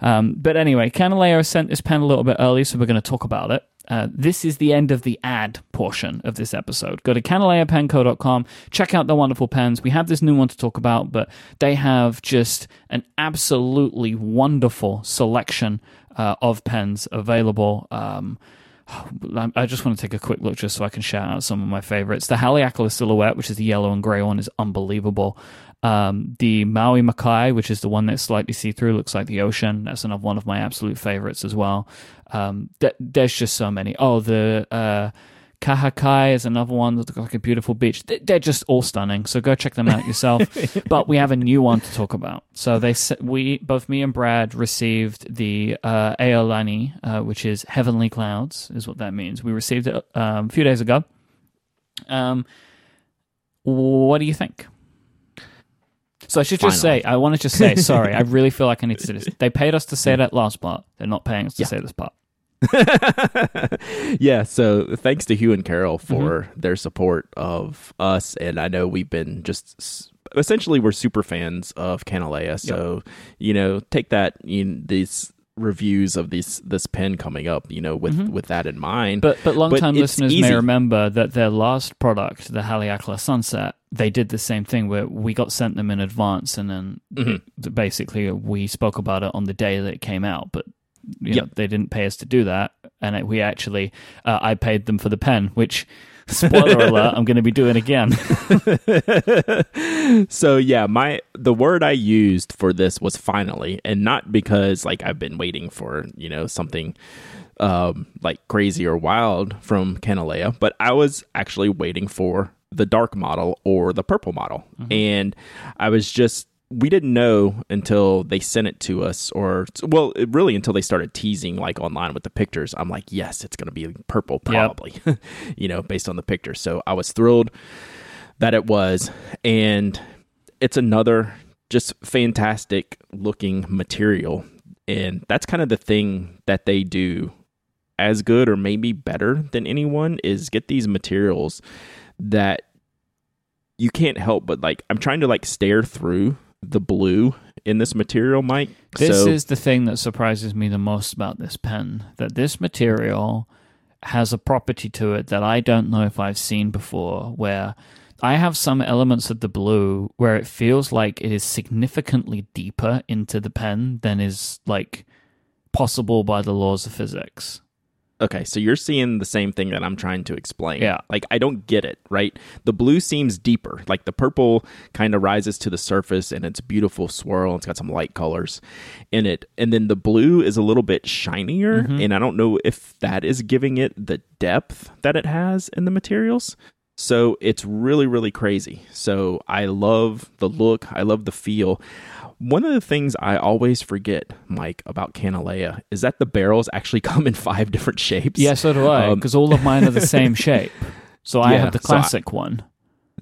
Um, but anyway, Kanilea sent this pen a little bit early, so we're going to talk about it. Uh, this is the end of the ad portion of this episode. Go to kanileapenco.com, check out the wonderful pens. We have this new one to talk about, but they have just an absolutely wonderful selection uh, of pens available. Um, I just want to take a quick look just so I can shout out some of my favorites. The Haleakala Silhouette, which is the yellow and grey one, is unbelievable. Um, the Maui Makai, which is the one that's slightly see through, looks like the ocean. That's another one of my absolute favorites as well. Um, th- there's just so many. Oh, the uh, Kahakai is another one that looks like a beautiful beach. They're just all stunning. So go check them out yourself. but we have a new one to talk about. So they we both me and Brad received the uh, Aolani, uh, which is heavenly clouds, is what that means. We received it um, a few days ago. Um, what do you think? So I should just Finally. say, I want to just say, sorry, I really feel like I need to say this. They paid us to say that last part. They're not paying us to yeah. say this part. yeah, so thanks to Hugh and Carol for mm-hmm. their support of us. And I know we've been just essentially we're super fans of Kanilea. So, yep. you know, take that in these reviews of this this pen coming up, you know, with mm-hmm. with that in mind. But but long time listeners easy. may remember that their last product, the Haleakala Sunset, they did the same thing where we got sent them in advance, and then mm-hmm. basically we spoke about it on the day that it came out. But you yep. know, they didn't pay us to do that, and it, we actually uh, I paid them for the pen, which spoiler alert i'm going to be doing again so yeah my the word i used for this was finally and not because like i've been waiting for you know something um like crazy or wild from Kanilea, but i was actually waiting for the dark model or the purple model mm-hmm. and i was just we didn't know until they sent it to us or well really until they started teasing like online with the pictures. I'm like yes it's going to be purple probably yep. you know based on the picture so i was thrilled that it was. And it's another just fantastic looking material. And that's kind of the thing that they do as good or maybe better than anyone is get these materials that you can't help but like I'm trying to like stare through the blue in this material, Mike. This so, is the thing that surprises me the most about this pen that this material has a property to it that I don't know if I've seen before where I have some elements of the blue where it feels like it is significantly deeper into the pen than is like possible by the laws of physics okay, so you're seeing the same thing that I'm trying to explain. Yeah. Like I don't get it, right? The blue seems deeper. Like the purple kind of rises to the surface and it's beautiful swirl. It's got some light colors in it. And then the blue is a little bit shinier. Mm-hmm. And I don't know if that is giving it the depth that it has in the materials. So it's really, really crazy. So I love the look. I love the feel. One of the things I always forget, Mike, about Kanilea is that the barrels actually come in five different shapes. Yeah, so do I, because um, all of mine are the same shape. So I yeah, have the classic so I, one.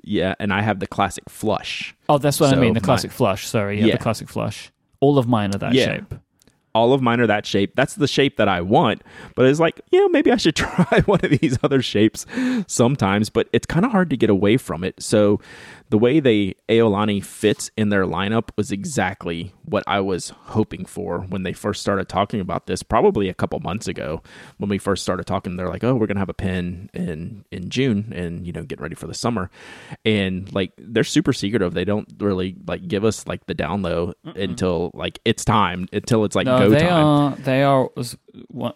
Yeah, and I have the classic flush. Oh, that's what so I mean, the classic flush. Sorry, yeah, yeah, the classic flush. All of mine are that yeah. shape all of mine are that shape. That's the shape that I want. But it's like, you know, maybe I should try one of these other shapes sometimes, but it's kind of hard to get away from it. So the way they Aolani fits in their lineup was exactly what I was hoping for when they first started talking about this, probably a couple months ago when we first started talking. They're like, "Oh, we're gonna have a pen in in June, and you know, getting ready for the summer." And like, they're super secretive. They don't really like give us like the down low Mm-mm. until like it's time, until it's like no, go they time. Are, they are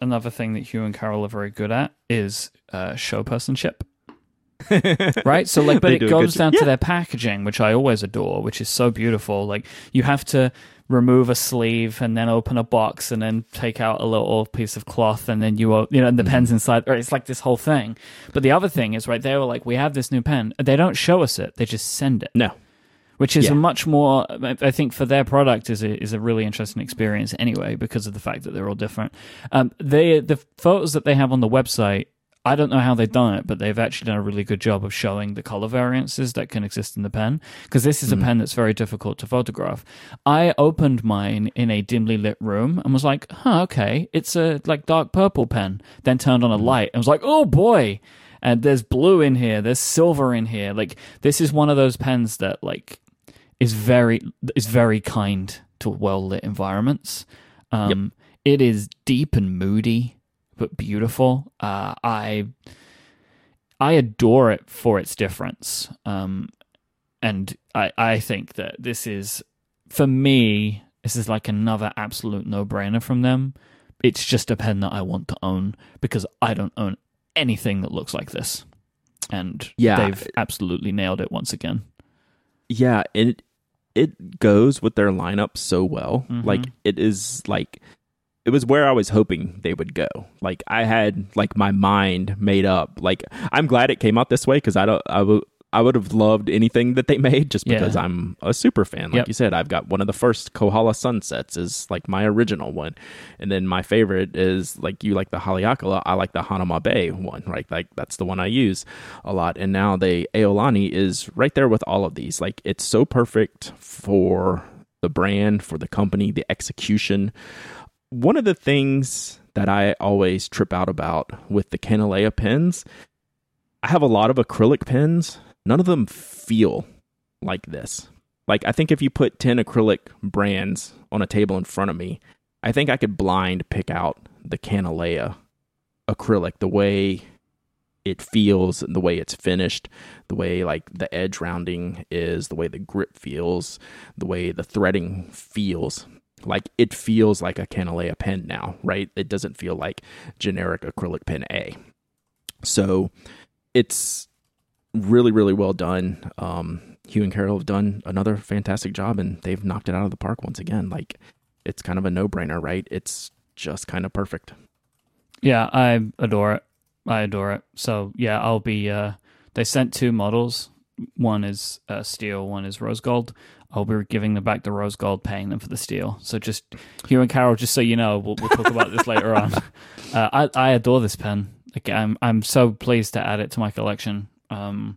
another thing that Hugh and Carol are very good at is uh, show personship. right? So like, but it goes down yeah. to their packaging, which I always adore, which is so beautiful. Like you have to remove a sleeve and then open a box and then take out a little piece of cloth and then you you know the mm-hmm. pen's inside or it's like this whole thing but the other thing is right they were like we have this new pen they don't show us it they just send it no which is yeah. a much more i think for their product is a, is a really interesting experience anyway because of the fact that they're all different um, they the photos that they have on the website I don't know how they've done it, but they've actually done a really good job of showing the color variances that can exist in the pen. Because this is a pen that's very difficult to photograph. I opened mine in a dimly lit room and was like, huh, okay, it's a like dark purple pen. Then turned on a light and was like, oh boy. And there's blue in here, there's silver in here. Like this is one of those pens that like is very is very kind to well lit environments. Um, It is deep and moody, but beautiful. Uh, I I adore it for its difference, um, and I I think that this is for me. This is like another absolute no brainer from them. It's just a pen that I want to own because I don't own anything that looks like this, and Yeah. they've absolutely nailed it once again. Yeah, it it goes with their lineup so well. Mhm. Like it is like it was where I was hoping they would go. Like I had like my mind made up. Like I'm glad it came out this way because I don't I would I would have loved anything that they made just Yeah. because I'm a super fan. Like Yep. you said, I've got one of the first Kohala Sunsets is like my original one, and then my favorite is like you like the Haleakala. I like the Hanauma Bay one. Right, like that's the one I use a lot. And now the Aolani is right there with all of these. Like it's so perfect for the brand, for the company, the execution. One of the things that I always trip out about with the Kanilea pens, I have a lot of acrylic pens. None of them feel like this. Like I think if you put 10 acrylic brands on a table in front of me, I think I could blind pick out the Kanilea acrylic the way it feels the way it's finished, the way like the edge rounding is, the way the grip feels, the way the threading feels. Like it feels like a Kanilea pen now, right? It doesn't feel like generic acrylic pen A. So it's really, really well done. Um, Hugh and Carol have done another fantastic job and they've knocked it out of the park once again. Like it's kind of a no brainer, right? It's just kind of perfect. Yeah, I adore it. I adore it. So yeah, I'll be. Uh, they sent two models. One is uh, steel. One is rose gold. I'll be giving them back the rose gold, paying them for the steel. So just Hugh and Carol, just so you know, we'll, we'll talk about this later on. Uh, I I adore this pen. Like I'm I'm so pleased to add it to my collection. Um,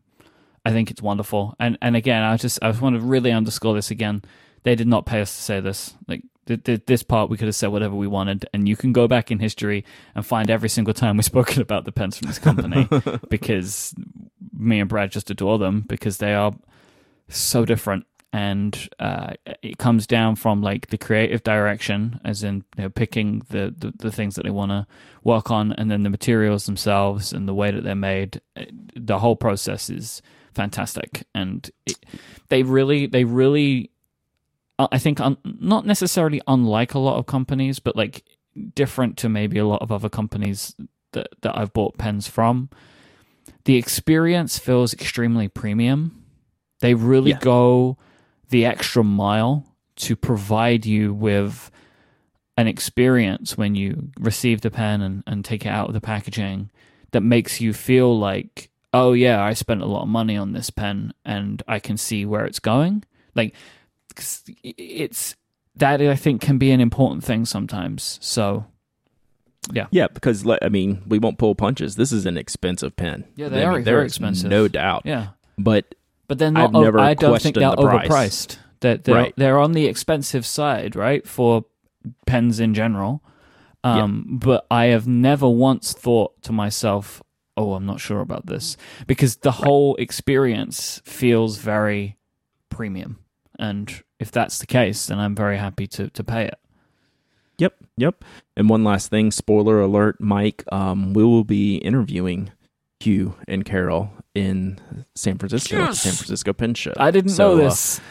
I think it's wonderful. And and again, I just I just want to really underscore this again. They did not pay us to say this. Like th- th- this part, we could have said whatever we wanted, and you can go back in history and find every single time we've spoken about the pens from this company because me and Brad just adore them because they are so different. And uh, it comes down from like the creative direction, as in you know, picking the, the, the things that they want to work on, and then the materials themselves and the way that they're made. The whole process is fantastic, and it, they really they really uh, I think un- not necessarily unlike a lot of companies, but like different to maybe a lot of other companies that that I've bought pens from. The experience feels extremely premium. They really Yeah. go the extra mile to provide you with an experience when you receive the pen and, and take it out of the packaging that makes you feel like, oh yeah, I spent a lot of money on this pen and I can see where it's going. Like, it's that I think can be an important thing sometimes. So Yeah, Yeah, because I mean, we won't pull punches. This is an expensive pen. Yeah, they I are very expensive. no doubt. yeah, But but they're. I've never I don't think they're the overpriced. They're they're, Right. they're on the expensive side, right, for pens in general. Um, But I have never once thought to myself, "Oh, I'm not sure about this," because the whole experience feels very premium. And if that's the case, then I'm very happy to to pay it. Yep, yep. And one last thing, spoiler alert, Mike. Um, we will be interviewing Hugh and Carol in San Francisco, Yes! San Francisco Pen Show. I didn't So, know uh, this.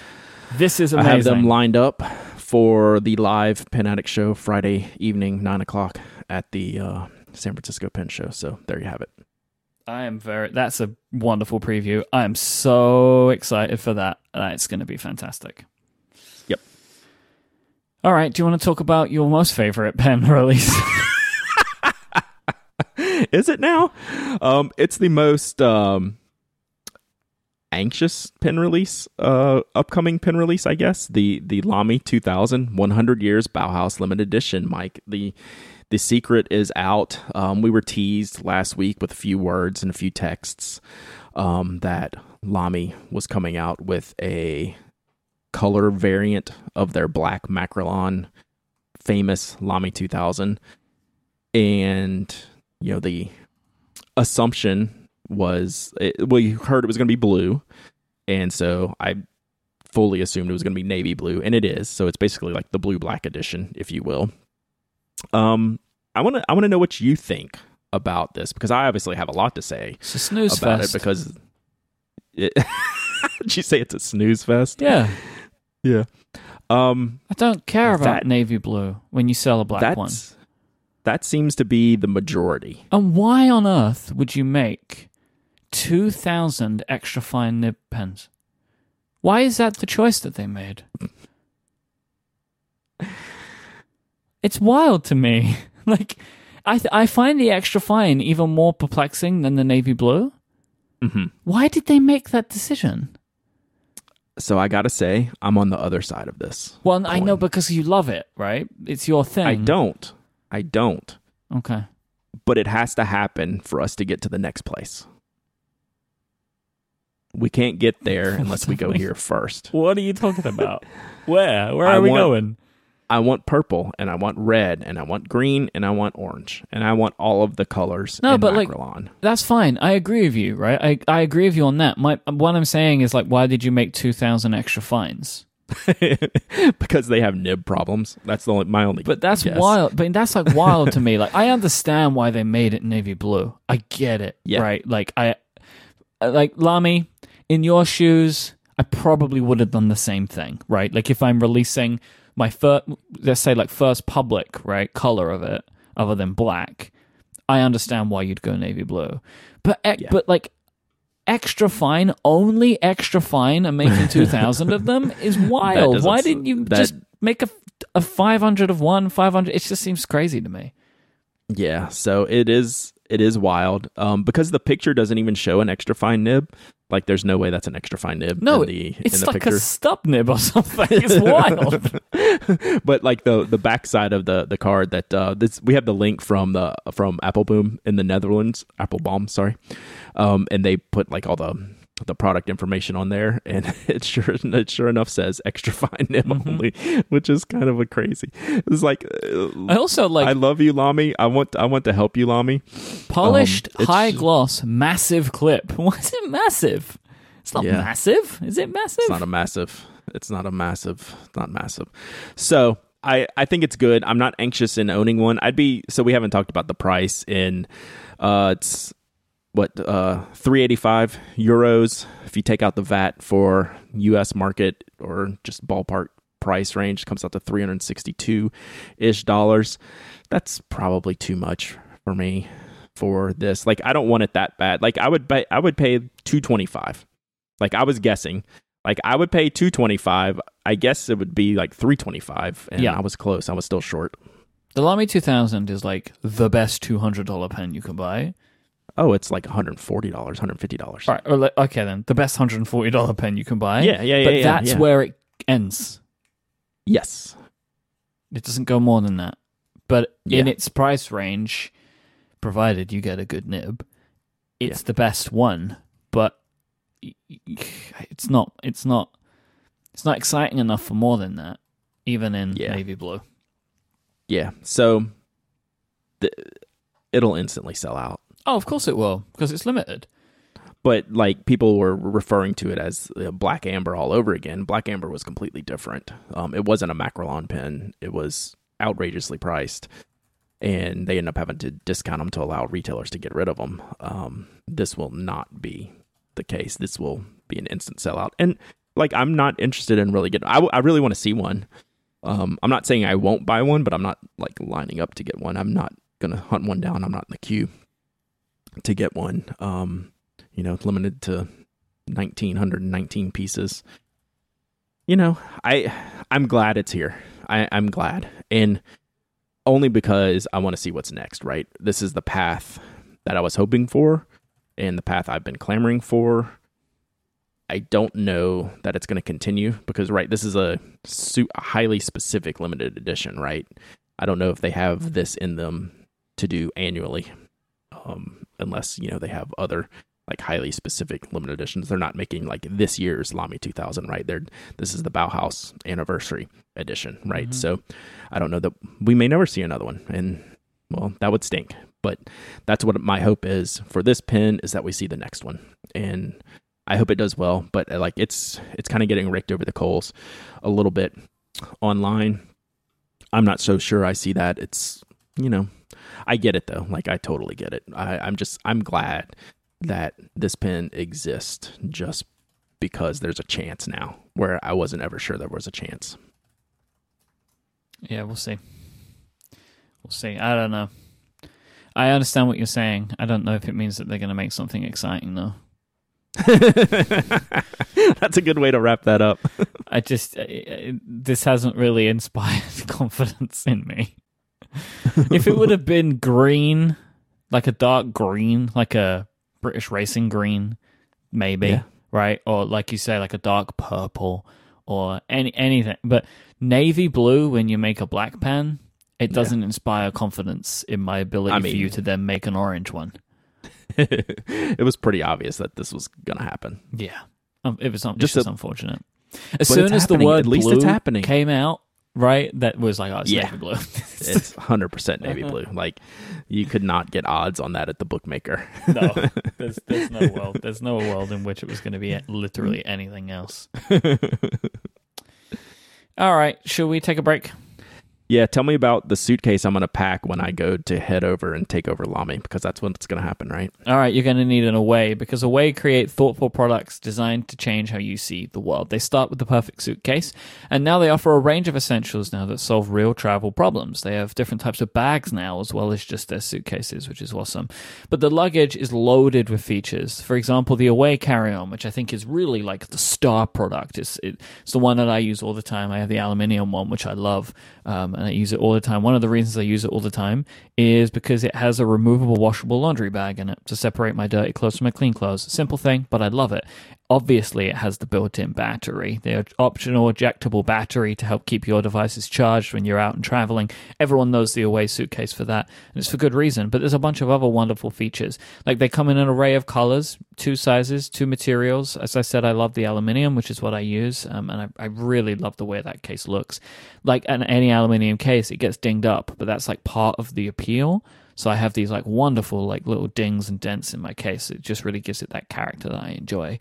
this is I amazing. have them lined up for the live Pen Addict Show Friday evening, nine o'clock at the uh, San Francisco Pen Show. So there you have it. I am very. That's a wonderful preview. I am so excited for that. That's going to be fantastic. Yep. All right. Do you want to talk about your most favorite pen release? Is it now? Um, it's the most um, anxious pin release, uh, upcoming pin release, I guess. The the Lamy 2000 100 years Bauhaus limited edition, Mike. The The secret is out. Um, we were teased last week with a few words and a few texts um, that Lamy was coming out with a color variant of their black Makrolon, famous Lamy 2000. And, you know, the assumption was, it, well, you heard it was going to be blue. And so I fully assumed it was going to be navy blue, and it is. So it's basically like the blue black edition, if you will. Um, I want to I want to know what you think about this because I obviously have a lot to say It's a snooze about fest. it because it, did you say it's a snooze fest? yeah, Yeah. Um, I don't care about That- navy blue when you sell a black that's one. That seems to be the majority. And why on earth would you make 2,000 extra fine nib pens? Why is that the choice that they made? It's wild to me. like, I, th- I find the extra fine even more perplexing than the navy blue. Mhm. Why did they make that decision? So I gotta say, I'm on the other side of this. Well, I know because you love it, right? It's your thing. I don't. I don't. Okay. But it has to happen for us to get to the next place. We can't get there unless we go here first. What are you talking about? Where? Where I are we want- going? I want purple and I want red and I want green and I want orange and I want all of the colors No, in but, like- That's fine. I agree with you, right? I, I agree with you on that. My what I'm saying is like, why did you make two thousand extra fines? because they have nib problems. That's the only, my only. But that's guess. wild. But that's like wild to me. Like I understand why they made it navy blue. I get it. Yeah. Right. Like I, I- like Lamy, in your shoes, I probably would have done the same thing. Right. Like if I'm releasing my first, let's say like first public right color of it, other than black, I understand why you'd go navy blue. But ec- Yeah. but like. Extra fine, only extra fine, and making two thousand of them is wild. Why didn't you that- just make a a 500 of one 500 it just seems crazy to me Yeah, so it is it is wild. Um, because the picture doesn't even show an extra fine nib. Like, there's no way that's an extra fine nib. no in the, it's in the like picture. a stub nib or something it's wild but like the the backside of the the card that uh this we have the link from the from Appelboom in the Netherlands, Apple Applebaum, sorry. Um and they put like all the the product information on there and it sure it sure enough says extra fine nib Mm-hmm. only, which is kind of a crazy. It's like uh, i also like I love you Lamy. I want I want to help you Lamy. polished um, high gloss massive clip why is it massive it's not Yeah. massive is it massive It's not a massive. It's not a massive. It's not massive. So I I think it's good. I'm not anxious in owning one. I'd be so we haven't talked about the price in. Uh, it's what uh 385 euros if you take out the VAT for U.S. market or just ballpark price range comes out to 362 ish dollars. That's probably too much for me for this. Like I don't want it that bad. Like I would pay I would pay 225. Like I was guessing. Like I would pay 225. I guess it would be like 325 and Yeah. I was close. I was still short. the lamy 2000 is like the best $200 pen you can buy Oh, it's like $140, $150. all right okay then the best $140 pen you can buy Yeah, yeah, yeah, but yeah, that's yeah. where it ends Yes. It doesn't go more than that. But in its price range, provided you get a good nib, it's the best one. But it's not. It's not. It's not exciting enough for more than that, even in Yeah. navy blue. Yeah. So the, it'll instantly sell out. Oh, of course it will, because it's limited. But like people were referring to it as black amber all over again. Black amber was completely different. Um, it wasn't a Makrolon pen. It was outrageously priced, and they end up having to discount them to allow retailers to get rid of them. Um, this will not be the case. This will be an instant sellout. And like I'm not interested in really getting. I, w- I really want to see one. Um, I'm not saying I won't buy one, but I'm not like lining up to get one. I'm not gonna hunt one down. I'm not in the queue to get one. Um, you know, limited to 1919 pieces. You know, I I'm glad it's here. I, I'm glad. And only because I want to see what's next, right? This is the path that I was hoping for and the path I've been clamoring for. I don't know that it's going to continue because, right, this is a, highly specific limited edition, right? I don't know if they have this in them to do annually, um, unless you know they have other like highly specific limited editions. They're not making like this year's Lamy 2000, right? They're this is the Bauhaus anniversary edition, right? Mm-hmm. So I don't know that we may never see another one, and well, that would stink. But that's what my hope is for this pin is that we see the next one, and I hope it does well. But uh, like it's it's kind of getting raked over the coals a little bit online. I'm not so sure I see that. It's you know I get it though. Like I totally get it. I, I'm just I'm glad that this pin exists just because there's a chance now where I wasn't ever sure there was a chance. Yeah, we'll see. We'll see. I don't know. I understand what you're saying. I don't know if it means that they're going to make something exciting though. That's a good way to wrap that up. I just uh, uh, this hasn't really inspired confidence in me. If it would have been green, like a dark green, like a British racing green, maybe, yeah. right? Or like you say, like a dark purple or any anything. But navy blue when you make a black pen, it doesn't yeah. inspire confidence in my ability I mean, for you to then make an orange one. it was pretty obvious that this was going to happen. Yeah, um, it was just, just a, unfortunate. As soon as the word at least blue it's happening. came out, right? That was like, oh, it's yeah. navy blue. it's 100% navy uh-huh. blue. Like, you could not get odds on that at the bookmaker. no, there's, there's no world. There's no world in which it was going to be literally anything else. All right, should we take a break? Yeah, tell me about the suitcase I'm going to pack when I go to head over and take over Lamy because that's what's going to happen, right? All right, you're going to need an Away because Away create thoughtful products designed to change how you see the world. They start with the perfect suitcase, and now they offer a range of essentials now that solve real travel problems. They have different types of bags now as well as just their suitcases, which is awesome. But the luggage is loaded with features. For example, the Away carry-on, which I think is really like the star product. It's, it's the one that I use all the time. I have the aluminium one, which I love um, and I use it all the time. One of the reasons I use it all the time is because it has a removable washable laundry bag in it to separate my dirty clothes from my clean clothes. Simple thing, but I love it. Obviously, it has the built in battery, the optional ejectable battery to help keep your devices charged when you're out and traveling. Everyone knows the Away suitcase for that, and it's for good reason. But there's a bunch of other wonderful features. Like they come in an array of colors, two sizes, two materials. As I said, I love the aluminium, which is what I use, um, and I, I really love the way that case looks. Like an, any aluminium case, it gets dinged up, but that's like part of the appeal. So I have these like wonderful like little dings and dents in my case. It just really gives it that character that I enjoy.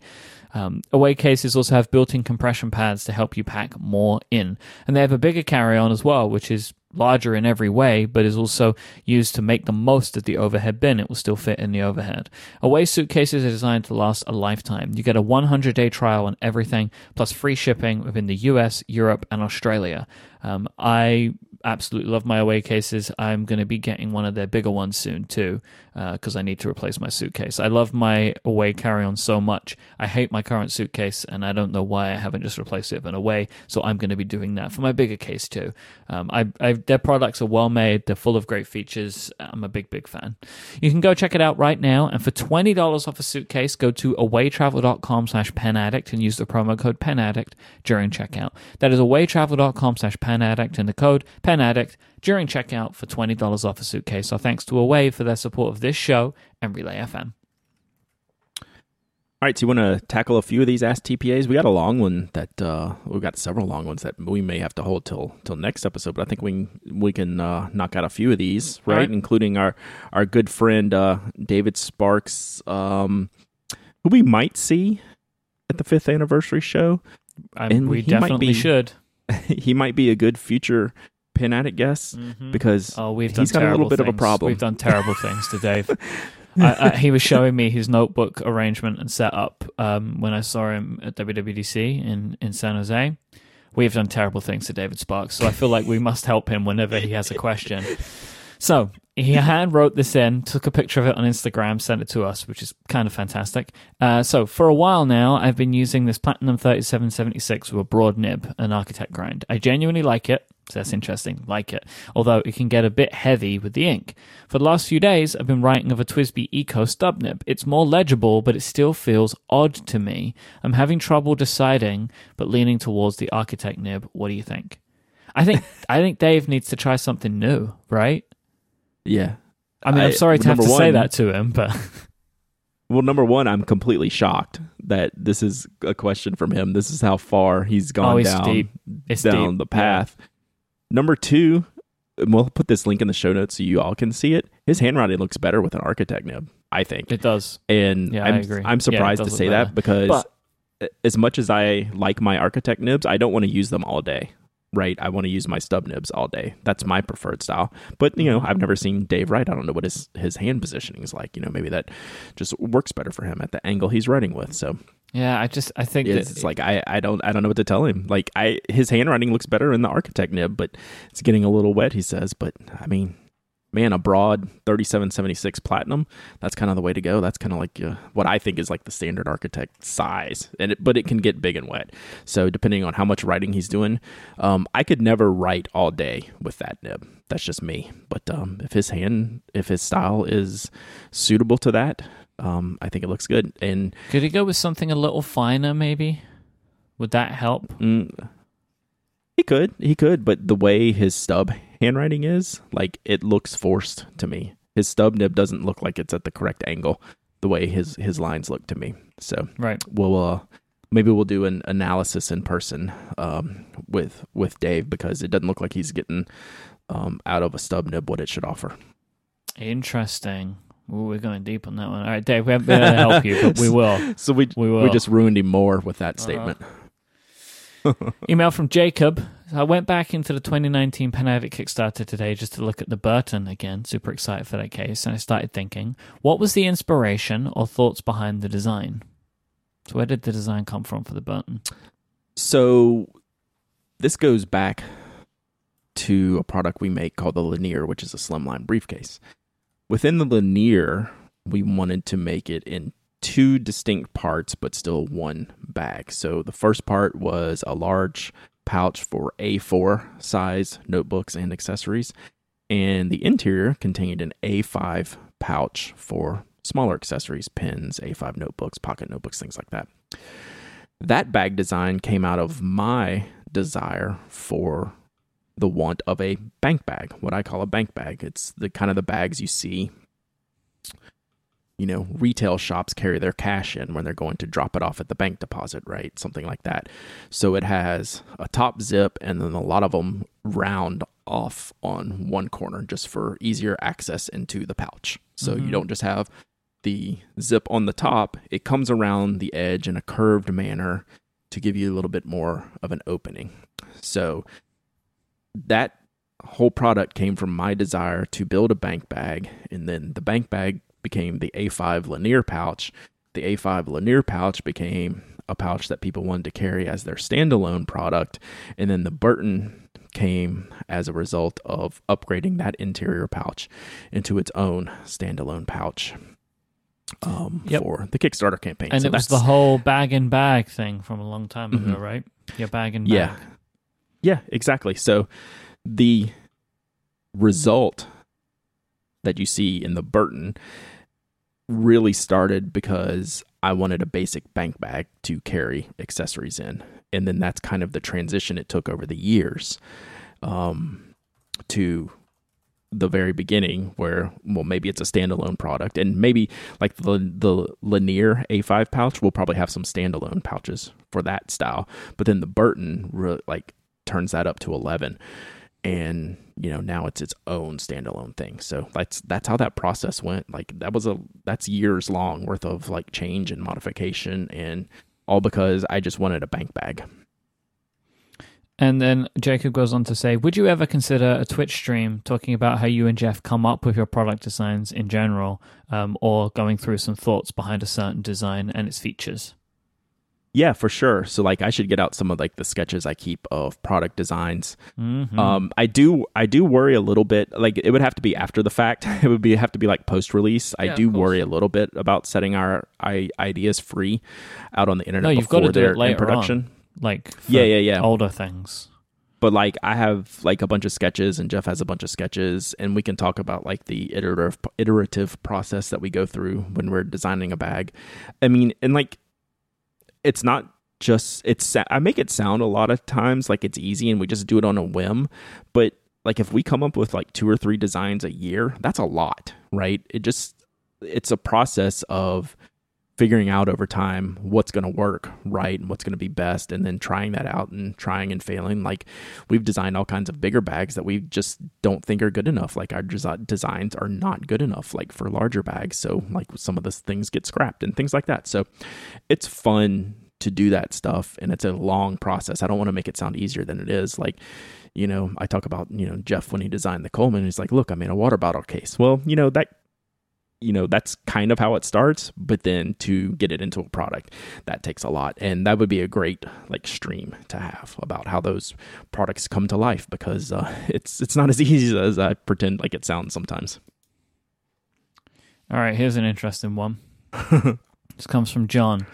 Um, away cases also have built-in compression pads to help you pack more in, and they have a bigger carry-on as well, which is larger in every way, but is also used to make the most of the overhead bin. It will still fit in the overhead. Away suitcases are designed to last a lifetime. You get a 100 day trial on everything, plus free shipping within the US, Europe, and Australia. Um, I absolutely love my away cases. I'm going to be getting one of their bigger ones soon too, because uh, I need to replace my suitcase. I love my away carry on so much. I hate my current suitcase, and I don't know why I haven't just replaced it with an away. So I'm going to be doing that for my bigger case too. Um, I, I, their products are well made. They're full of great features. I'm a big, big fan. You can go check it out right now, and for twenty dollars off a suitcase, go to awaytravel.com/slash penaddict and use the promo code penaddict during checkout. That is awaytravel.com/slash penaddict and the code pen Addict during checkout for $20 off a suitcase. So thanks to Away for their support of this show and Relay FM. All right, so you want to tackle a few of these Ask TPAs? We got a long one that uh, we've got several long ones that we may have to hold till till next episode. But I think we we can uh, knock out a few of these, right? right. Including our our good friend uh, David Sparks, um, who we might see at the fifth anniversary show. I, and we definitely be, should. he might be a good future pin addict guess mm-hmm. because oh, we've he's got a little bit things. of a problem. We've done terrible things to Dave. I, I, he was showing me his notebook arrangement and setup um, when I saw him at WWDC in, in San Jose. We have done terrible things to David Sparks, so I feel like we must help him whenever he has a question. So he hand wrote this in, took a picture of it on Instagram, sent it to us, which is kind of fantastic. Uh, so for a while now, I've been using this Platinum 3776 with a broad nib, an architect grind. I genuinely like it. So that's interesting. Like it. Although it can get a bit heavy with the ink. For the last few days, I've been writing of a TWSBI Eco stub nib. It's more legible, but it still feels odd to me. I'm having trouble deciding, but leaning towards the architect nib. What do you think? I think I think Dave needs to try something new, right? Yeah. I mean, I, am sorry to have to one, say that to him, but well, number one, I'm completely shocked that this is a question from him. This is how far he's oh, gone oh, down deep. down deep. the path. Yeah. Number two, we'll put this link in the show notes so you all can see it. His handwriting looks better with an architect nib, I think. It does. And yeah, I'm, I agree. I'm surprised yeah, to say better. that because but, as much as I like my architect nibs, I don't want to use them all day. Right, I want to use my stub nibs all day. That's my preferred style. But you know, I've never seen Dave write. I don't know what his his hand positioning is like. You know, maybe that just works better for him at the angle he's writing with. So yeah, I just I think it's, that, it's like I, I don't I don't know what to tell him. Like I his handwriting looks better in the architect nib, but it's getting a little wet. He says, but I mean, man, a broad 3776 platinum, that's kind of the way to go. That's kind of like uh, what I think is like the standard architect size, and it, but it can get big and wet. So depending on how much writing he's doing, um, I could never write all day with that nib. That's just me. But um, if his hand, if his style is suitable to that, um, I think it looks good. And could he go with something a little finer, maybe? Would that help? Mm, he could, he could, but the way his stub handwriting is, like it looks forced to me. His stub nib doesn't look like it's at the correct angle. The way his his lines look to me. So right, we'll uh, maybe we'll do an analysis in person um, with with Dave because it doesn't look like he's getting um, out of a stub nib what it should offer. Interesting. Ooh, we're going deep on that one. All right, Dave, we haven't been able to help you, but we will. So we we, will. we just ruined him more with that Uh-huh. statement. Email from Jacob. I went back into the 2019 Penavik Kickstarter today just to look at the Burton again. Super excited for that case. And I started thinking, what was the inspiration or thoughts behind the design? So, where did the design come from for the Burton? So this goes back to a product we make called the Lanier, which is a slimline briefcase. Within the Lanier, we wanted to make it in two distinct parts, but still one bag. So the first part was a large pouch for A4 size notebooks and accessories, and the interior contained an A5 pouch for smaller accessories, pens, A5 notebooks, pocket notebooks, things like that. That bag design came out of my desire for the want of a bank bag, what I call a bank bag. It's the kind of the bags you see you know, retail shops carry their cash in when they're going to drop it off at the bank deposit, right? Something like that. So it has a top zip and then a lot of them round off on one corner just for easier access into the pouch. So mm-hmm. you don't just have the zip on the top, it comes around the edge in a curved manner to give you a little bit more of an opening. So that whole product came from my desire to build a bank bag and then the bank bag became the A5 Lanier pouch. The A5 Lanier pouch became a pouch that people wanted to carry as their standalone product. And then the Burton came as a result of upgrading that interior pouch into its own standalone pouch um, yep. for the Kickstarter campaign. And so it was the whole bag and bag thing from a long time mm-hmm. ago, right? Your bag and bag. Yeah. Yeah, exactly. So the result that you see in the Burton really started because I wanted a basic bank bag to carry accessories in. And then that's kind of the transition it took over the years um, to the very beginning where well maybe it's a standalone product and maybe like the the Lanier A5 pouch will probably have some standalone pouches for that style but then the Burton re- like turns that up to 11 and you know now it's its own standalone thing. So that's that's how that process went. Like that was a that's years long worth of like change and modification and all because i just wanted a bank bag. And then jacob goes on to say would you ever consider a twitch stream talking about how you and jeff come up with your product designs in general um, or going through some thoughts behind a certain design and its features yeah, for sure. So like I should get out some of like the sketches I keep of product designs. Mm-hmm. Um I do I do worry a little bit like it would have to be after the fact. It would be have to be like post release. Yeah, I do worry a little bit about setting our I, ideas free out on the internet no, you've got to do it later in production. On, like yeah, yeah, yeah. older things. But like I have like a bunch of sketches and Jeff has a bunch of sketches and we can talk about like the iterative iterative process that we go through when we're designing a bag. I mean, and like it's not just it's I make it sound a lot of times like it's easy and we just do it on a whim, but like if we come up with like two or three designs a year, that's a lot, right? It just it's a process of figuring out over time what's going to work right and what's going to be best and then trying that out and trying and failing. Like we've designed all kinds of bigger bags that we just don't think are good enough. Like our designs are not good enough like for larger bags. So like some of the things get scrapped and things like that. So it's fun to do that stuff and it's a long process. I don't want to make it sound easier than it is. Like you know i talk about you know jeff when he designed the coleman he's like look i made a water bottle case. Well you know that you know that's kind of how it starts but then to get it into a product that takes a lot. And that would be a great like stream to have about how those products come to life because uh, it's it's not as easy as i pretend like it sounds sometimes. All right here's an interesting one. This comes from john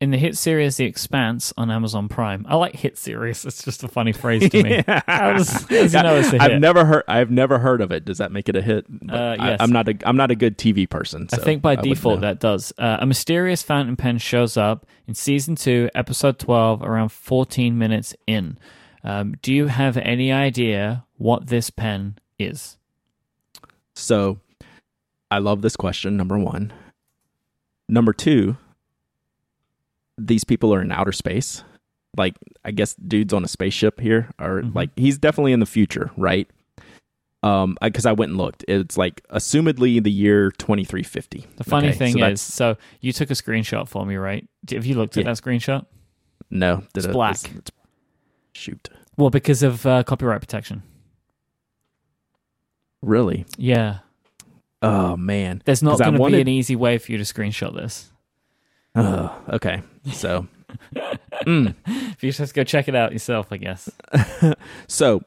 in the hit series The Expanse on Amazon Prime. I like hit series. It's just a funny phrase to me. how does, how does you know it's a hit? I've never heard. I've never heard of it. Does that make it a hit? Uh, yes. I, am not a. I'm not a good TV person. So I think by I default that does. Uh, a mysterious fountain pen shows up in season two, episode twelve, around 14 minutes in. Um, do you have any idea what this pen is? So, I love this question. Number one. Number two these people are in outer space. Like I guess dudes on a spaceship here are mm-hmm. like he's definitely in the future, right? Um, because I, I, went and looked. It's like assumedly the year twenty three fifty. The funny okay, thing so is, so you took a screenshot for me, right? Have you looked at yeah. that screenshot? No, it's it, black. It's, it's, shoot. Well, because of uh, copyright protection. Really? Yeah. Oh man, there's not going to wanted... be an easy way for you to screenshot this. Oh, okay. So, mm. if you just go check it out yourself, I guess. so,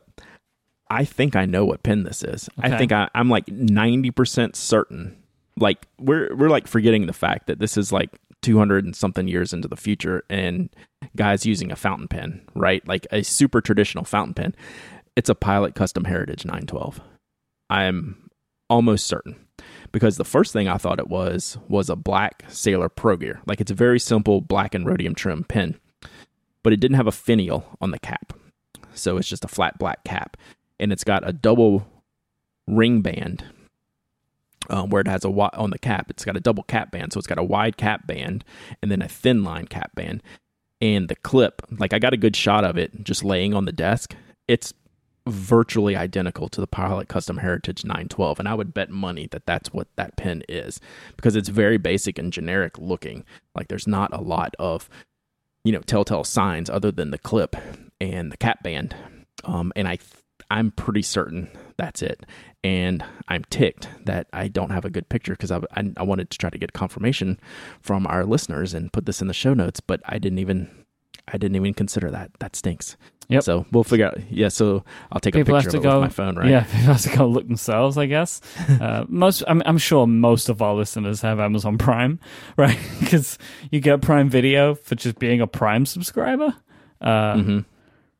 I think I know what pin this is. Okay. I think I, I'm like ninety percent certain. Like we're we're like forgetting the fact that this is like two hundred and something years into the future, and guys using a fountain pen, right? Like a super traditional fountain pen. It's a Pilot Custom Heritage 912. I'm almost certain because the first thing I thought it was was a black Sailor Pro Gear. Like it's a very simple black and rhodium trim pin, but it didn't have a finial on the cap. So it's just a flat black cap. And it's got a double ring band um, where it has a on the cap. It's got a double cap band, so it's got a wide cap band and then a thin line cap band. And the clip, like I got a good shot of it just laying on the desk. It's virtually identical to the Pilot Custom Heritage 912. And I would bet money that that's what that pen is because it's very basic and generic looking. Like there's not a lot of, you know, telltale signs other than the clip and the cap band. Um, and I, I'm pretty certain that's it. And I'm ticked that I don't have a good picture because I, I, I wanted to try to get confirmation from our listeners and put this in the show notes, but I didn't even I didn't even consider that. That stinks. Yep. So we'll figure out. Yeah. So I'll take people a picture of it go, with my phone, right? Yeah. People have to go look themselves, I guess. uh, most, I'm, I'm, sure most of our listeners have Amazon Prime, right? Because you get Prime Video for just being a Prime subscriber. Uh, mm-hmm.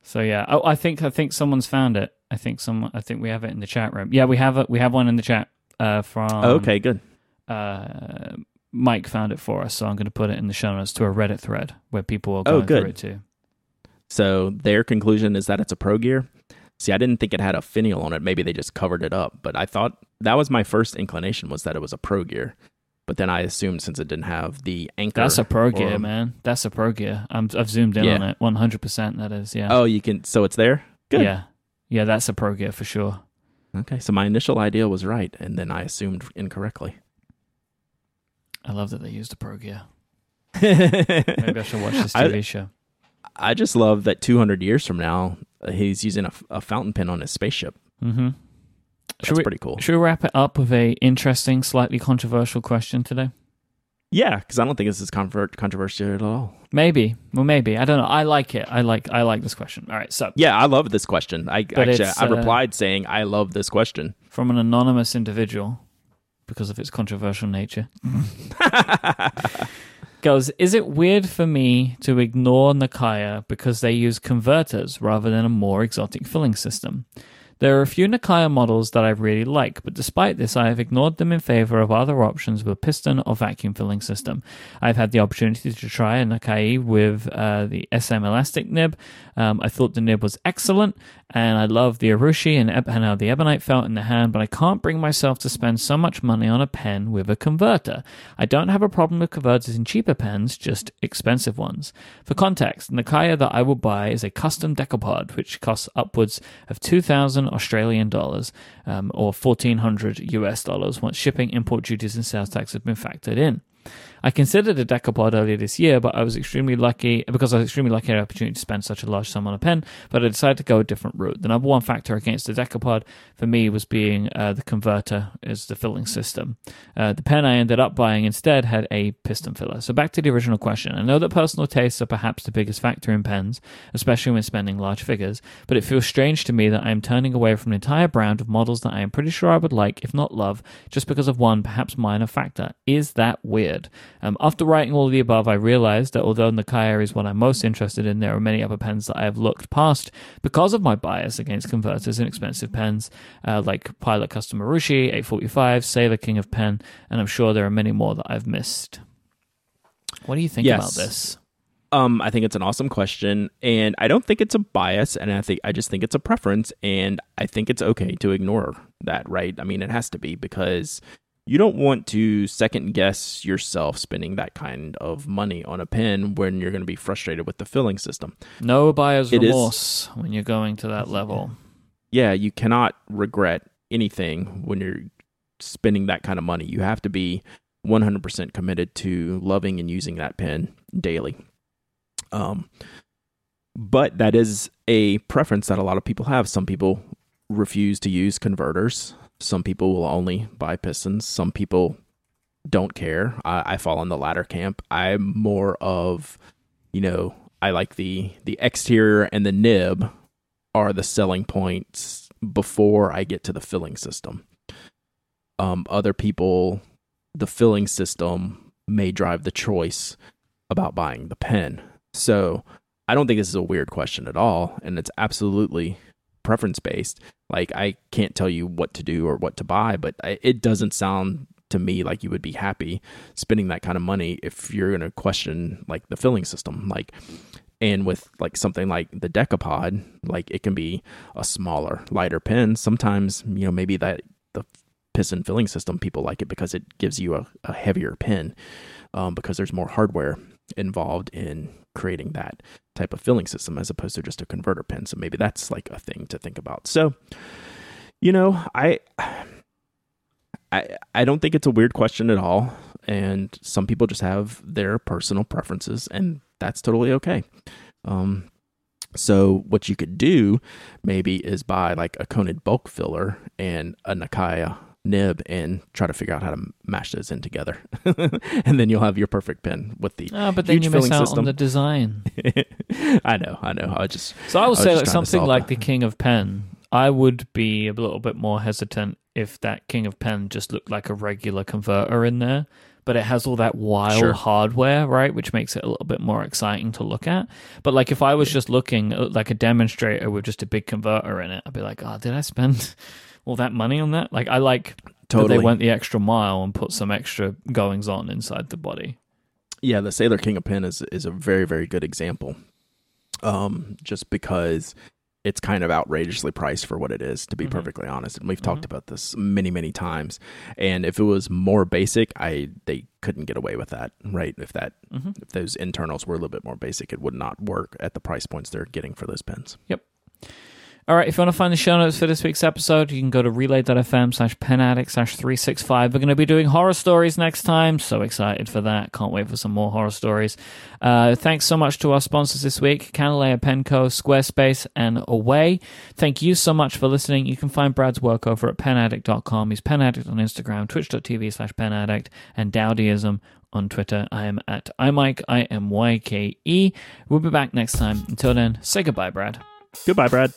So yeah. Oh, I think I think someone's found it. I think someone. I think we have it in the chat room. Yeah, we have it. We have one in the chat. Uh, from. Oh, okay. Good. Uh, Mike found it for us, so I'm going to put it in the show notes to a Reddit thread where people will go oh, through it too. So their conclusion is that it's a Pro Gear. See, I didn't think it had a finial on it. Maybe they just covered it up, but I thought that was my first inclination was that it was a Pro Gear. But then I assumed since it didn't have the anchor, that's a Pro Gear, man. That's a Pro Gear. i have zoomed in yeah. on it, 100. percent That is, yeah. Oh, you can. So it's there. Good. Yeah, yeah. That's a Pro Gear for sure. Okay, so my initial idea was right, and then I assumed incorrectly. I love that they used a Pro Gear. Maybe I should watch this TV I, show. I just love that 200 years from now, uh, he's using a, a, fountain pen on his spaceship. Mm-hmm. That's should we, pretty cool. Should we wrap it up with a interesting, slightly controversial question today? Yeah, because I don't think this is controversial at all. Maybe, well, maybe I don't know. I like it. I like. I like this question. All right, so yeah, I love this question. I actually I uh, replied saying I love this question from an anonymous individual because of its controversial nature. Goes, is it weird for me to ignore Nakaya because they use converters rather than a more exotic filling system? There are a few Nakaya models that I really like, but despite this, I have ignored them in favor of other options with a piston or vacuum filling system. I've had the opportunity to try a Nakaya with uh, the SM elastic nib. Um, I thought the nib was excellent, and I love the Urushi and, and how the Ebonite felt in the hand, but I can't bring myself to spend so much money on a pen with a converter. I don't have a problem with converters in cheaper pens, just expensive ones. For context, the Nakaya that I will buy is a custom decapod, which costs upwards of 2,000 Australian dollars um, or 1,400 US dollars once shipping, import duties, and sales tax have been factored in. I considered a Decapod earlier this year, but I was extremely lucky because I was extremely lucky I had the opportunity to spend such a large sum on a pen. But I decided to go a different route. The number one factor against the Decapod for me was being uh, the converter as the filling system. Uh, the pen I ended up buying instead had a piston filler. So back to the original question. I know that personal tastes are perhaps the biggest factor in pens, especially when spending large figures, but it feels strange to me that I am turning away from an entire brand of models that I am pretty sure I would like, if not love, just because of one perhaps minor factor. Is that weird? Um, after writing all of the above, I realized that although Nakaya is what I'm most interested in, there are many other pens that I have looked past because of my bias against converters and expensive pens, uh, like Pilot Custom Urushi, 845, Sailor King of Pen, and I'm sure there are many more that I've missed. What do you think Yes. about this? Um, I think it's an awesome question, and I don't think it's a bias, and I think I just think it's a preference, and I think it's okay to ignore that, right? I mean, it has to be because you don't want to second guess yourself spending that kind of money on a pen when you're going to be frustrated with the filling system. No buyer's It is- remorse when you're going to that level. Yeah, you cannot regret anything when you're spending that kind of money. You have to be 100% committed to loving and using that pen daily. Um, but that is a preference that a lot of people have. Some people refuse to use converters. Some people will only buy pistons. Some people don't care. I, I fall in the latter camp. I'm more of, you know, I like the the exterior and the nib are the selling points before I get to the filling system. Um, other people, the filling system may drive the choice about buying the pen. So I don't think this is a weird question at all, and it's absolutely preference based. Like I can't tell you what to do or what to buy, but it doesn't sound to me like you would be happy spending that kind of money if you're going to question like the filling system. Like and with like something like the decapod like it can be a smaller lighter pen sometimes you know maybe that the piston filling system people like it because it gives you a, a heavier pen um, because there's more hardware involved in creating that type of filling system as opposed to just a converter pen. So maybe that's like a thing to think about. So you know i i i don't think it's a weird question at all. And some people just have their personal preferences and that's totally okay. Um so what you could do maybe is buy like a Conid Bulkfiller and a nakaya nib and try to figure out how to mash those in together and then you'll have your perfect pen with the Ah, but then huge you miss out system. on the design. i know i know i just So I would I say like something like the- the King of Pen. I would be a little bit more hesitant if that King of Pen just looked like a regular converter in there, but it has all that wild Sure. hardware, right, which makes it a little bit more exciting to look at. But like if I was just looking at like a demonstrator with just a big converter in it, I'd be like, oh, did I spend all that money on that? Like I like that totally they went the extra mile and put some extra goings on inside the body. Yeah, the Sailor King of Pen is is a very very good example. Um, just because it's kind of outrageously priced for what it is, to be Mhm. perfectly honest. And we've talked about this many many times. And if it was more basic, I they couldn't get away with that, right? If that hmm if those internals were a little bit more basic, it would not work at the price points they're getting for those pens. All right, if you want to find the show notes for this week's episode, you can go to relay.fm slash penaddict slash 365. We're going to be doing horror stories next time. So excited for that. Can't wait for some more horror stories. Uh, thanks so much to our sponsors this week, Kanilea Pen Co, Squarespace, and Away. Thank you so much for listening. You can find Brad's work over at penaddict.com. He's penaddict on Instagram, twitch.tv slash penaddict, and Dowdyism on Twitter. I am at imyke, I-M-Y-K-E. We'll be back next time. Until then, say goodbye, Brad. Goodbye, Brad.